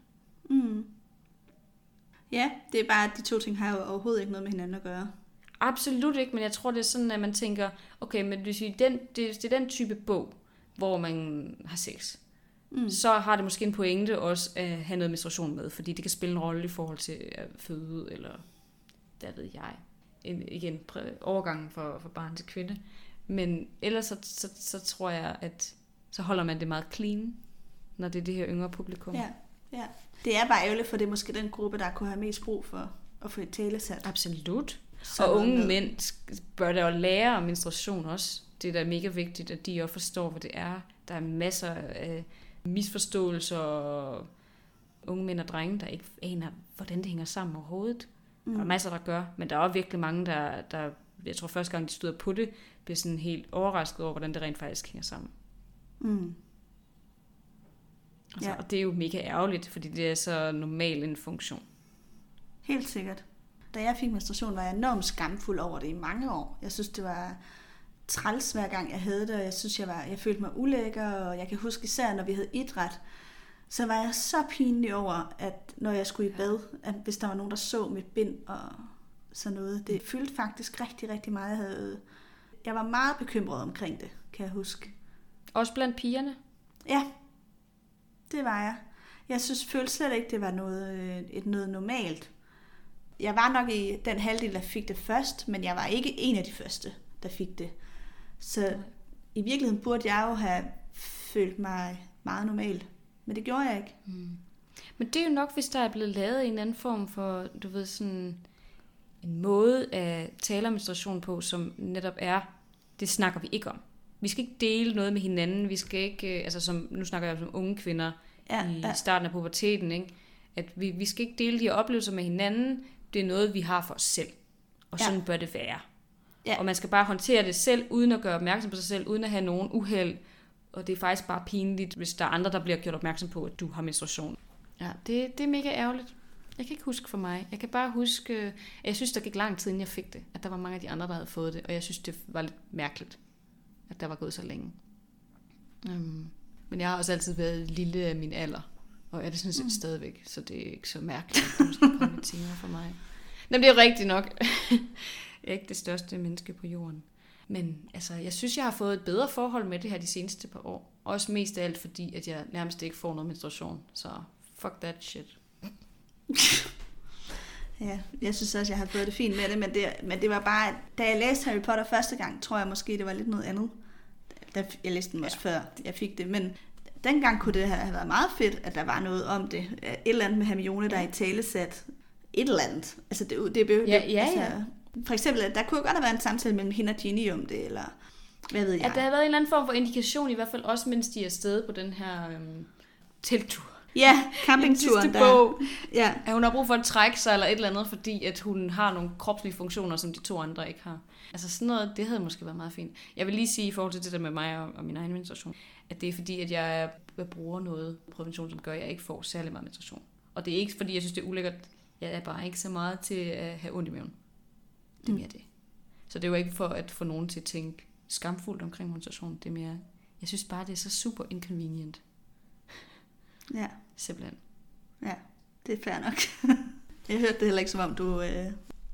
Mm. Ja, det er bare, at de to ting har jo overhovedet ikke noget med hinanden at gøre. Absolut ikke, men jeg tror, det er sådan, at man tænker, okay, men hvis vi den, det, det er den type bog, hvor man har sex, mm. så har det måske en pointe også at have noget menstruation med, fordi det kan spille en rolle i forhold til at føde, eller der ved jeg. En, igen, overgangen fra, fra barn til kvinde. Men ellers så, så, så tror jeg, at så holder man det meget clean, når det er det her yngre publikum. Ja, ja. Det er bare ærgerligt, for det er måske den gruppe, der kunne have mest brug for at få et talesat. Absolut. Så og unge noget. mænd bør da jo lære om menstruation også. Det er da mega vigtigt, at de også forstår, hvad det er. Der er masser af misforståelser og unge mænd og drenge, der ikke aner, hvordan det hænger sammen overhovedet. Mm. Der er masser, der gør, men der er også virkelig mange, der, der jeg tror første gang, de støder på det, bliver sådan helt overrasket over, hvordan det rent faktisk hænger sammen. Mm. Altså, Ja. Og det er jo mega ærgerligt, fordi det er så normal en funktion. Helt sikkert. Da jeg fik menstruation, var jeg enormt skamfuld over det i mange år. Jeg synes, det var træls hver gang jeg havde det, og jeg synes, jeg, var, jeg følte mig ulækker, og jeg kan huske især, når vi havde idræt, så var jeg så pinlig over, at når jeg skulle i bad, at hvis der var nogen, der så mit bind og sådan noget, det fyldte faktisk rigtig, rigtig meget. Jeg, havde, jeg var meget bekymret omkring det, kan jeg huske. Også blandt pigerne. Ja, det var jeg. Jeg synes, følte slet ikke, det var noget, øh, et noget normalt. Jeg var nok i den halvdel, der fik det først, men jeg var ikke en af de første, der fik det. Så i virkeligheden burde jeg jo have følt mig meget normal. Men det gjorde jeg ikke. Men det er jo nok, hvis der er blevet lavet en anden form for, du ved, sådan en måde at tale om menstruation på, som netop er, det snakker vi ikke om. Vi skal ikke dele noget med hinanden. Vi skal ikke, øh, altså som, nu snakker jeg om unge kvinder Ja, i ja. starten af puberteten, ikke? at vi, vi skal ikke dele de her oplevelser med hinanden. Det er noget, vi har for os selv. Og Ja. sådan bør det være. Ja. Og man skal bare håndtere det selv, uden at gøre opmærksom på sig selv, uden at have nogen uheld. Og det er faktisk bare pinligt, hvis der er andre, der bliver gjort opmærksom på, at du har menstruation. Ja, det, det er mega ærgerligt. Jeg kan ikke huske for mig. Jeg kan bare huske, at jeg synes, der gik lang tid, inden jeg fik det. At der var mange af de andre, der havde fået det. Og jeg synes, det var lidt mærkeligt, at der var gået så længe. Um, men jeg har også altid været lille af min alder. Og er det sådan set mm. stadigvæk. Så det er ikke så mærkeligt, at det måske komme tema for mig. Jamen, det er rigtigt nok. jeg er ikke det største menneske på jorden. Men altså, jeg synes, jeg har fået et bedre forhold med det her de seneste par år. Også mest af alt fordi, at jeg nærmest ikke får noget menstruation. Så fuck that shit. Ja, jeg synes også, jeg har fået det fint med det, men det, men det var bare, da jeg læste Harry Potter første gang, tror jeg måske, det var lidt noget andet. Da, jeg læste den også ja. før jeg fik det, men dengang kunne det have været meget fedt, at der var noget om det. Et eller andet med Hermione, der ja. er i talesat. Et eller andet. Altså, det, det, det, Ja, ja, altså, ja. For eksempel, der kunne jo godt have været en samtale mellem hende og Ginny om det, eller hvad ved jeg. At der har været en eller anden form for indikation, i hvert fald også mens de er afsted på den her øhm, telttur. Ja, campingturen der. bog. Ja, At hun har brug for at trække sig eller et eller andet, fordi at hun har nogle kropslige funktioner, som de to andre ikke har. Altså sådan noget, det havde måske været meget fint. Jeg vil lige sige i forhold til det der med mig og, og min egen menstruation, at det er fordi, at jeg jeg bruger noget prævention, som gør, at jeg ikke får særlig meget menstruation. Og det er ikke fordi, jeg synes, det er ulækkert. Jeg er bare ikke så meget til at have ondt i maven. Det er mere det. Så det er jo ikke for at få nogen til at tænke skamfuldt omkring menstruation. Det er mere, jeg synes bare, det er så super inconvenient. Ja, Simpelthen. ja. Det er fair nok. jeg hørte det heller ikke, som om du øh,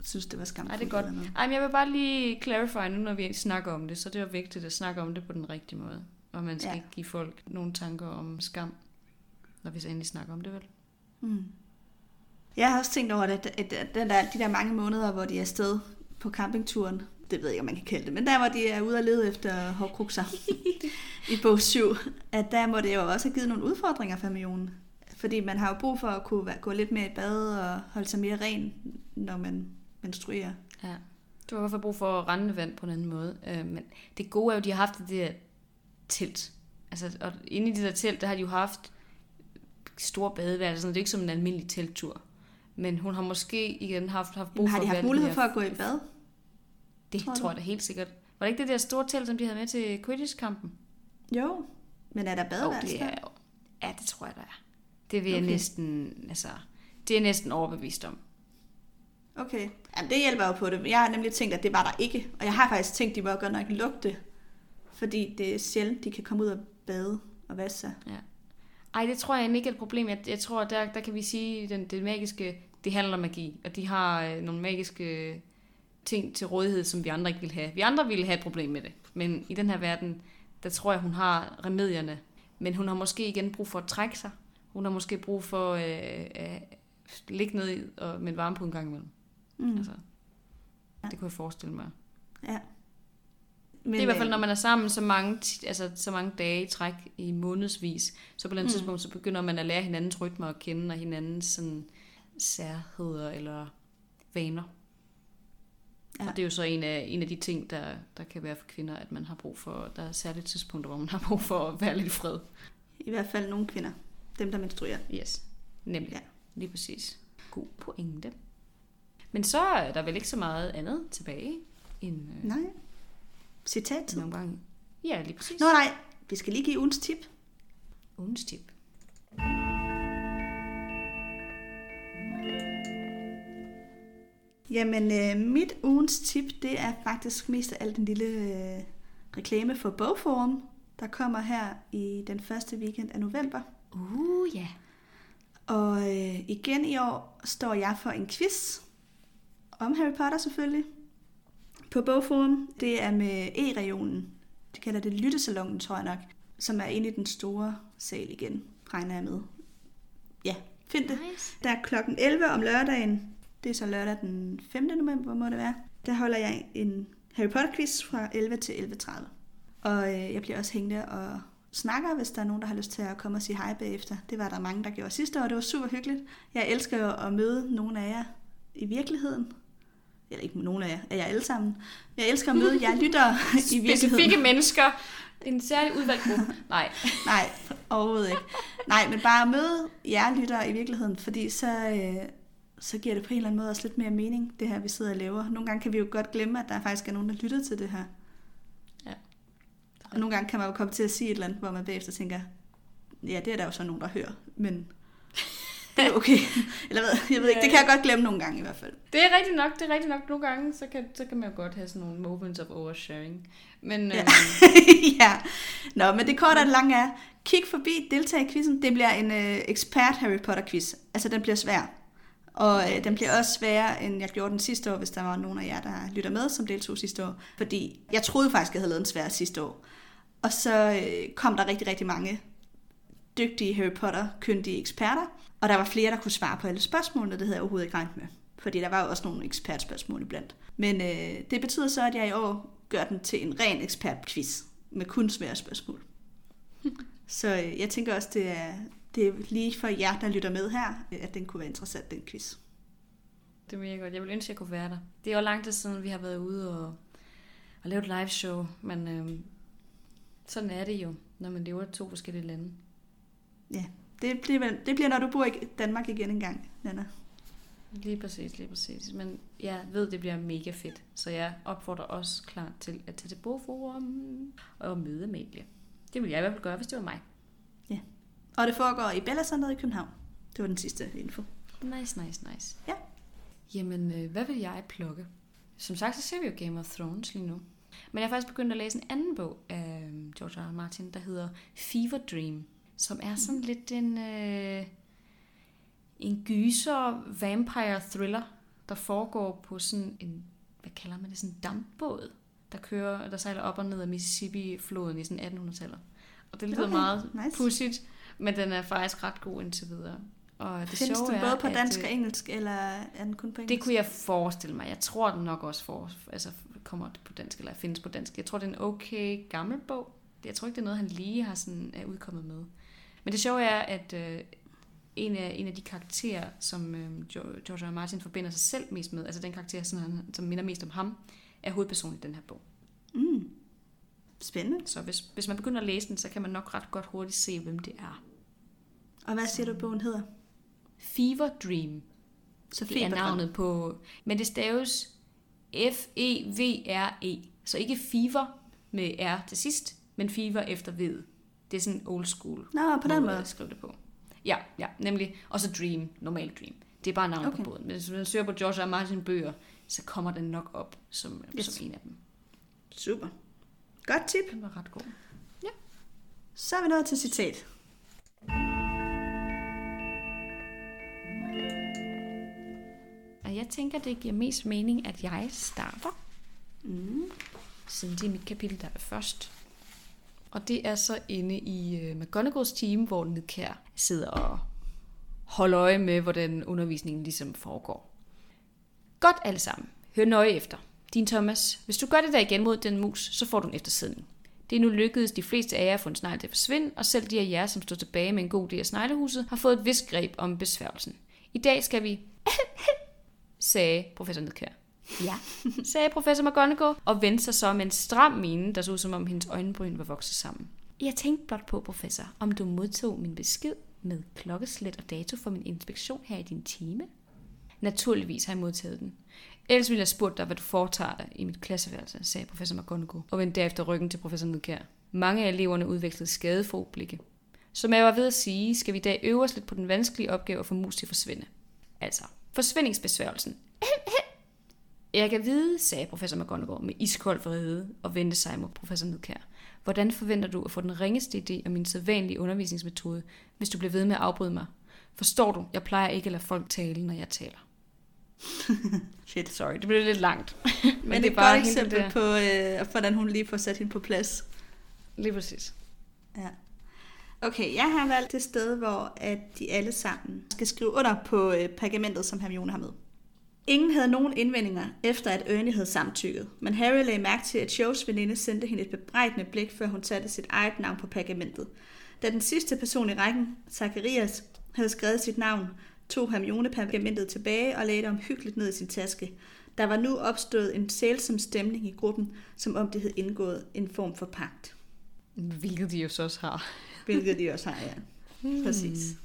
synes, det var skamfuldt. Nej, det er godt. eller noget. Ej, men jeg vil bare lige clarify nu, når vi snakker om det, så det er vigtigt at snakke om det på den rigtige måde. Og man skal Ja. ikke give folk nogle tanker om skam, når vi så endelig snakker om det, vel? Mm. Jeg har også tænkt over, at, at, at der, de der mange måneder, hvor de er afsted på campingturen, det ved jeg ikke, om man kan kalde det, men der, hvor de er ude og lede efter hårdkrukser i bog 7, at der må det jo også have givet nogle udfordringer for Hermione. Fordi man har jo brug for at kunne gå lidt mere i bad og holde sig mere ren, når man menstruerer. Ja. Du har i hvert fald brug for rendende vand på en anden måde. Øh, men det gode er jo, at de har haft det der telt. Altså, og inde i det der telt, der har de jo haft store badeværelser, så det er ikke som en almindelig telttur. Men hun har måske igen haft, haft brug Men har for de at haft mulighed for at gå i bad? Det tror tror, jeg da helt sikkert. Var det ikke det der store telt, som de havde med til Quidditch-kampen? Jo. Men er der badeværelse? det er. Ja, det tror jeg, der er. Det vil jeg Okay. næsten, altså, det er jeg næsten overbevist om. Okay. Jamen, det hjælper jo på det. Jeg har nemlig tænkt, at det var der ikke. Og jeg har faktisk tænkt, at de må godt nok lugte. Fordi det er sjældent, de kan komme ud og bade og vaske sig. Ej, det tror jeg ikke er et problem. Jeg, jeg tror, der, der kan vi sige, at den, det magiske, det handler om magi. Og de har øh, nogle magiske ting til rådighed, som vi andre ikke vil have. Vi andre ville have et problem med det. Men i den her verden, der tror jeg, hun har remedierne. Men hun har måske igen brug for at trække sig. Hun har måske brug for øh, at ligge ned og, med varme på en gang imellem. Mm. Altså, det kunne jeg forestille mig. Ja. Men, det er i hvert fald, øh, når man er sammen så mange, altså, så mange dage i træk i månedsvis, så på et eller andet Mm. tidspunkt, så begynder man at lære hinandens rytmer at kende, og hinandens sådan, særheder eller vaner. Ja. Og det er jo så en af, en af de ting, der, der kan være for kvinder, at man har brug for, der er særlige tidspunkter, hvor man har brug for at være lidt fred. I hvert fald nogle kvinder. Dem, der menstruerer. Yes, nemlig. Ja. Ja. Lige præcis. God pointe. Men så er der vel ikke så meget andet tilbage end øh, Nej. Citat. nogle gange. Ja, lige præcis. Nå nej, vi skal lige give ugens tip. Ugens tip. Jamen, øh, mit ugens tip, det er faktisk mest af alt en lille øh, reklame for Bogforum, der kommer her i den første weekend af november. Uh, ja. Og øh, igen i år står jeg for en quiz om Harry Potter selvfølgelig på Bogforum. Det er med E-regionen. De kalder det Lyttesalongen, tror jeg nok, som er inde i den store sal igen, regner jeg med. Ja, find det. Nice. Der er klokken 11 om lørdagen. Det er så lørdag den 5. november, må det være. Der holder jeg en Harry Potter quiz fra 11 til 11.30. Og øh, jeg bliver også hængende og snakker, hvis der er nogen, der har lyst til at komme og sige hej bagefter. Det var der mange, der gjorde sidste år. Det var super hyggeligt. Jeg elsker jo at møde nogle af jer i virkeligheden. Eller ikke nogen af jer, af jer alle sammen. Jeg elsker at møde jer lyttere i virkeligheden. Specifikke mennesker. En særlig udvalgt gruppe. Nej. Nej, overhovedet ikke. Nej, men bare møde jer lyttere i virkeligheden, fordi så, øh, så giver det på en eller anden måde også lidt mere mening, det her, vi sidder og laver. Nogle gange kan vi jo godt glemme, at der faktisk er nogen, der lytter til det her. Ja. Og nogle gange kan man jo komme til at sige et eller andet, hvor man bagefter tænker, ja, det er der jo så nogen, der hører, men det er okay. Eller hvad, jeg ved ikke, det kan jeg godt glemme nogle gange i hvert fald. Det er rigtigt nok. Det er rigtigt nok. Nogle gange, så kan, så kan man jo godt have sådan nogle moments of oversharing. Men Ja. øhm, ja. Nå, men det korte og lange er, kig forbi, deltag i quizzen. Det bliver en øh, ekspert Harry Potter quiz. Altså, den bliver svær. Og øh, den bliver også sværere, end jeg gjorde den sidste år, hvis der var nogen af jer, der lytter med, som deltog sidste år. Fordi jeg troede faktisk, jeg havde lavet en svær sidste år. Og så øh, kom der rigtig, rigtig mange dygtige Harry Potter-kyndige eksperter. Og der var flere, der kunne svare på alle spørgsmålene, det havde jeg overhovedet ikke regnet med. Fordi der var jo også nogle ekspertspørgsmål iblandt. Men øh, det betyder så, at jeg i år gør den til en ren ekspertquiz med kun svære spørgsmål. så øh, jeg tænker også, det er, det er lige for jer, der lytter med her, at den kunne være interessant, den quiz. Det vil jeg godt. Jeg vil ønske, at jeg kunne være der. Det er jo lang tid siden, vi har været ude og, og lavet et live show, men øh, sådan er det jo, når man lever i to forskellige lande. Ja, det bliver, det bliver, når du bor i Danmark igen en gang, Nana. Lige præcis, lige præcis. Men jeg ved, det bliver mega fedt. Så jeg opfordrer også klart til at tage til Bogforum og møde Amalie. Det vil jeg i hvert fald gøre, hvis det var mig. Ja. Og det foregår i Bella Center i København. Det var den sidste info. Nice, nice, nice. Ja. Jamen, øh, hvad vil jeg plukke? Som sagt, så ser vi jo Game of Thrones lige nu. Men jeg har faktisk begyndt at læse en anden bog af øhm, George R. R. Martin, der hedder Fever Dream, som er sådan lidt en, øh, en gyser vampire thriller, der foregår på sådan en, hvad kalder man det, sådan en dampbåd, der kører, der sejler op og ned af Mississippi-floden i sådan 1800-tallet. Og det lyder Okay, meget nice. pudsigt, men den er faktisk ret god indtil videre. Og det Findes sjove den både er, på dansk og engelsk, eller er den kun på engelsk? det kunne jeg forestille mig. Jeg tror, den nok også for, altså, kommer på dansk, eller findes på dansk. Jeg tror, det er en okay gammel bog. Jeg tror ikke, det er noget, han lige har sådan, er udkommet med. Men det sjove er, at øh, en, af, en af de karakterer, som øh, George R. R. Martin forbinder sig selv mest med, altså den karakter, som, han, som minder mest om ham, er hovedpersonen i den her bog. Mm. Spændende. Så hvis, hvis man begynder at læse den, så kan man nok ret godt hurtigt se, hvem det er. Og hvad siger du, bogen hedder? Fever Dream. Så Det er navnet på... Men det staves F-E-V-R-E. Så ikke fever med R til sidst, men fever efter ved. Det er sådan old school. Nå, på den måde. at skrive det på. Ja, ja, nemlig. Og så Dream, normal Dream. Det er bare navnet Okay. på båden. Men hvis man søger på George. R. Martin bøger, så kommer den nok op som, Yes. som en af dem. Super. Godt tip. Den var ret god. Så er vi nået til citat. Og jeg tænker, det giver mest mening, at jeg starter. Mm. siden det er mit kapitel, der er først. Og det er så inde i uh, McGonagalls team, hvor Nidkær sidder og holder øje med, hvordan undervisningen ligesom foregår. Godt alle sammen. Hør nøje efter. Din Thomas, hvis du gør det der igen mod den mus, så får du en eftersidning. Det er nu lykkedes de fleste af jer at få en snegl til at forsvinde, og selv de af jer, som står tilbage med en god del af sneglehuset, har fået et vist greb om besværgelsen. I dag skal vi... sagde professor Nedkær. Ja, sagde professor McGonagall, og vendte sig så med en stram mine, der så ud som om hendes øjenbryn var vokset sammen. Jeg tænkte blot på, professor, om du modtog min besked med klokkeslæt og dato for min inspektion her i din time? Naturligvis har jeg modtaget den. Ellers ville jeg spurgt dig, hvad du foretager dig i mit klasseværelse, sagde professor McGonagall, og vendte derefter ryggen til professor Nedkær. Mange af eleverne udvekslede skadefro blikke. Som jeg var ved at sige, skal vi i dag øve os lidt på den vanskelige opgave at få mus til at forsvinde. Altså, forsvindingsbesværgelsen. Jeg kan vide, sagde professor McGonagall med iskold vrede og vendte sig mod professor Nedkær. Hvordan forventer du at få den ringeste idé om min sædvanlige undervisningsmetode, hvis du bliver ved med at afbryde mig? Forstår du, jeg plejer ikke at lade folk tale, når jeg taler. Fedt. Sorry, det blev lidt langt. Men, Men det er et bare hele eksempel på, øh, hvordan hun lige får sat hende på plads. Lige præcis. Ja. Okay, jeg har valgt det sted, hvor at de alle sammen skal skrive under på øh, pergamentet, som Hermione har med. Ingen havde nogen indvendinger, efter at Ernie havde samtykket, men Harry lagde mærke til, at Joes veninde sendte hende et bebrejdende blik, før hun satte sit eget navn på pergamentet. Da den sidste person i rækken, Zacharias, havde skrevet sit navn, tog Hermione pergamentet tilbage og lagde det omhyggeligt ned i sin taske. Der var nu opstået en sælsom stemning i gruppen, som om det havde indgået en form for pagt. Hvilket de jo så også har. Hvilket de også har, ja. Præcis.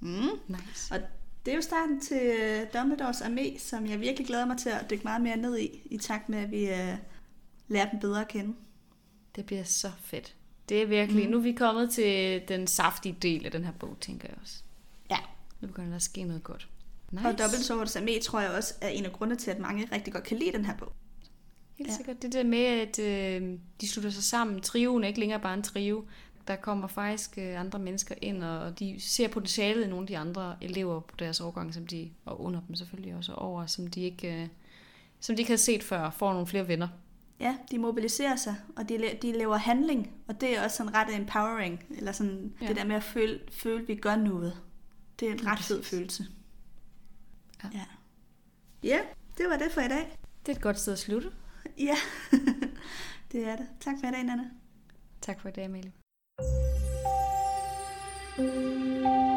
Mm. Nice. Og det er jo starten til øh, Dumbledores armé, som jeg virkelig glæder mig til at dykke meget mere ned i, i takt med, at vi uh, lærer dem bedre at kende. Det bliver så fedt. Det er virkelig, mm. nu er vi kommet til den saftige del af den her bog, tænker jeg også. Ja. Nu begynder der at ske noget godt. Nice. Og Dumbledores armé tror jeg også er en af grundene til, at mange rigtig godt kan lide den her bog. Helt ja. sikkert. Det der med, at øh, de slutter sig sammen. Trioen er ikke længere bare en trio. Der kommer faktisk øh, andre mennesker ind, og de ser potentialet i nogle af de andre elever på deres årgang, som de, og under dem selvfølgelig også, og over, som de ikke, øh, som de ikke havde set før, får nogle flere venner. Ja, de mobiliserer sig, og de, de laver handling, og det er også sådan ret empowering, eller sådan ja. Det der med at føle, føle, at vi gør noget. Det er en ret fed følelse. Ja. ja. Ja, det var det for i dag. Det er et godt sted at slutte. Ja, det er det. Tak for i dag, Nana. Tak for i dag, Amalie. Música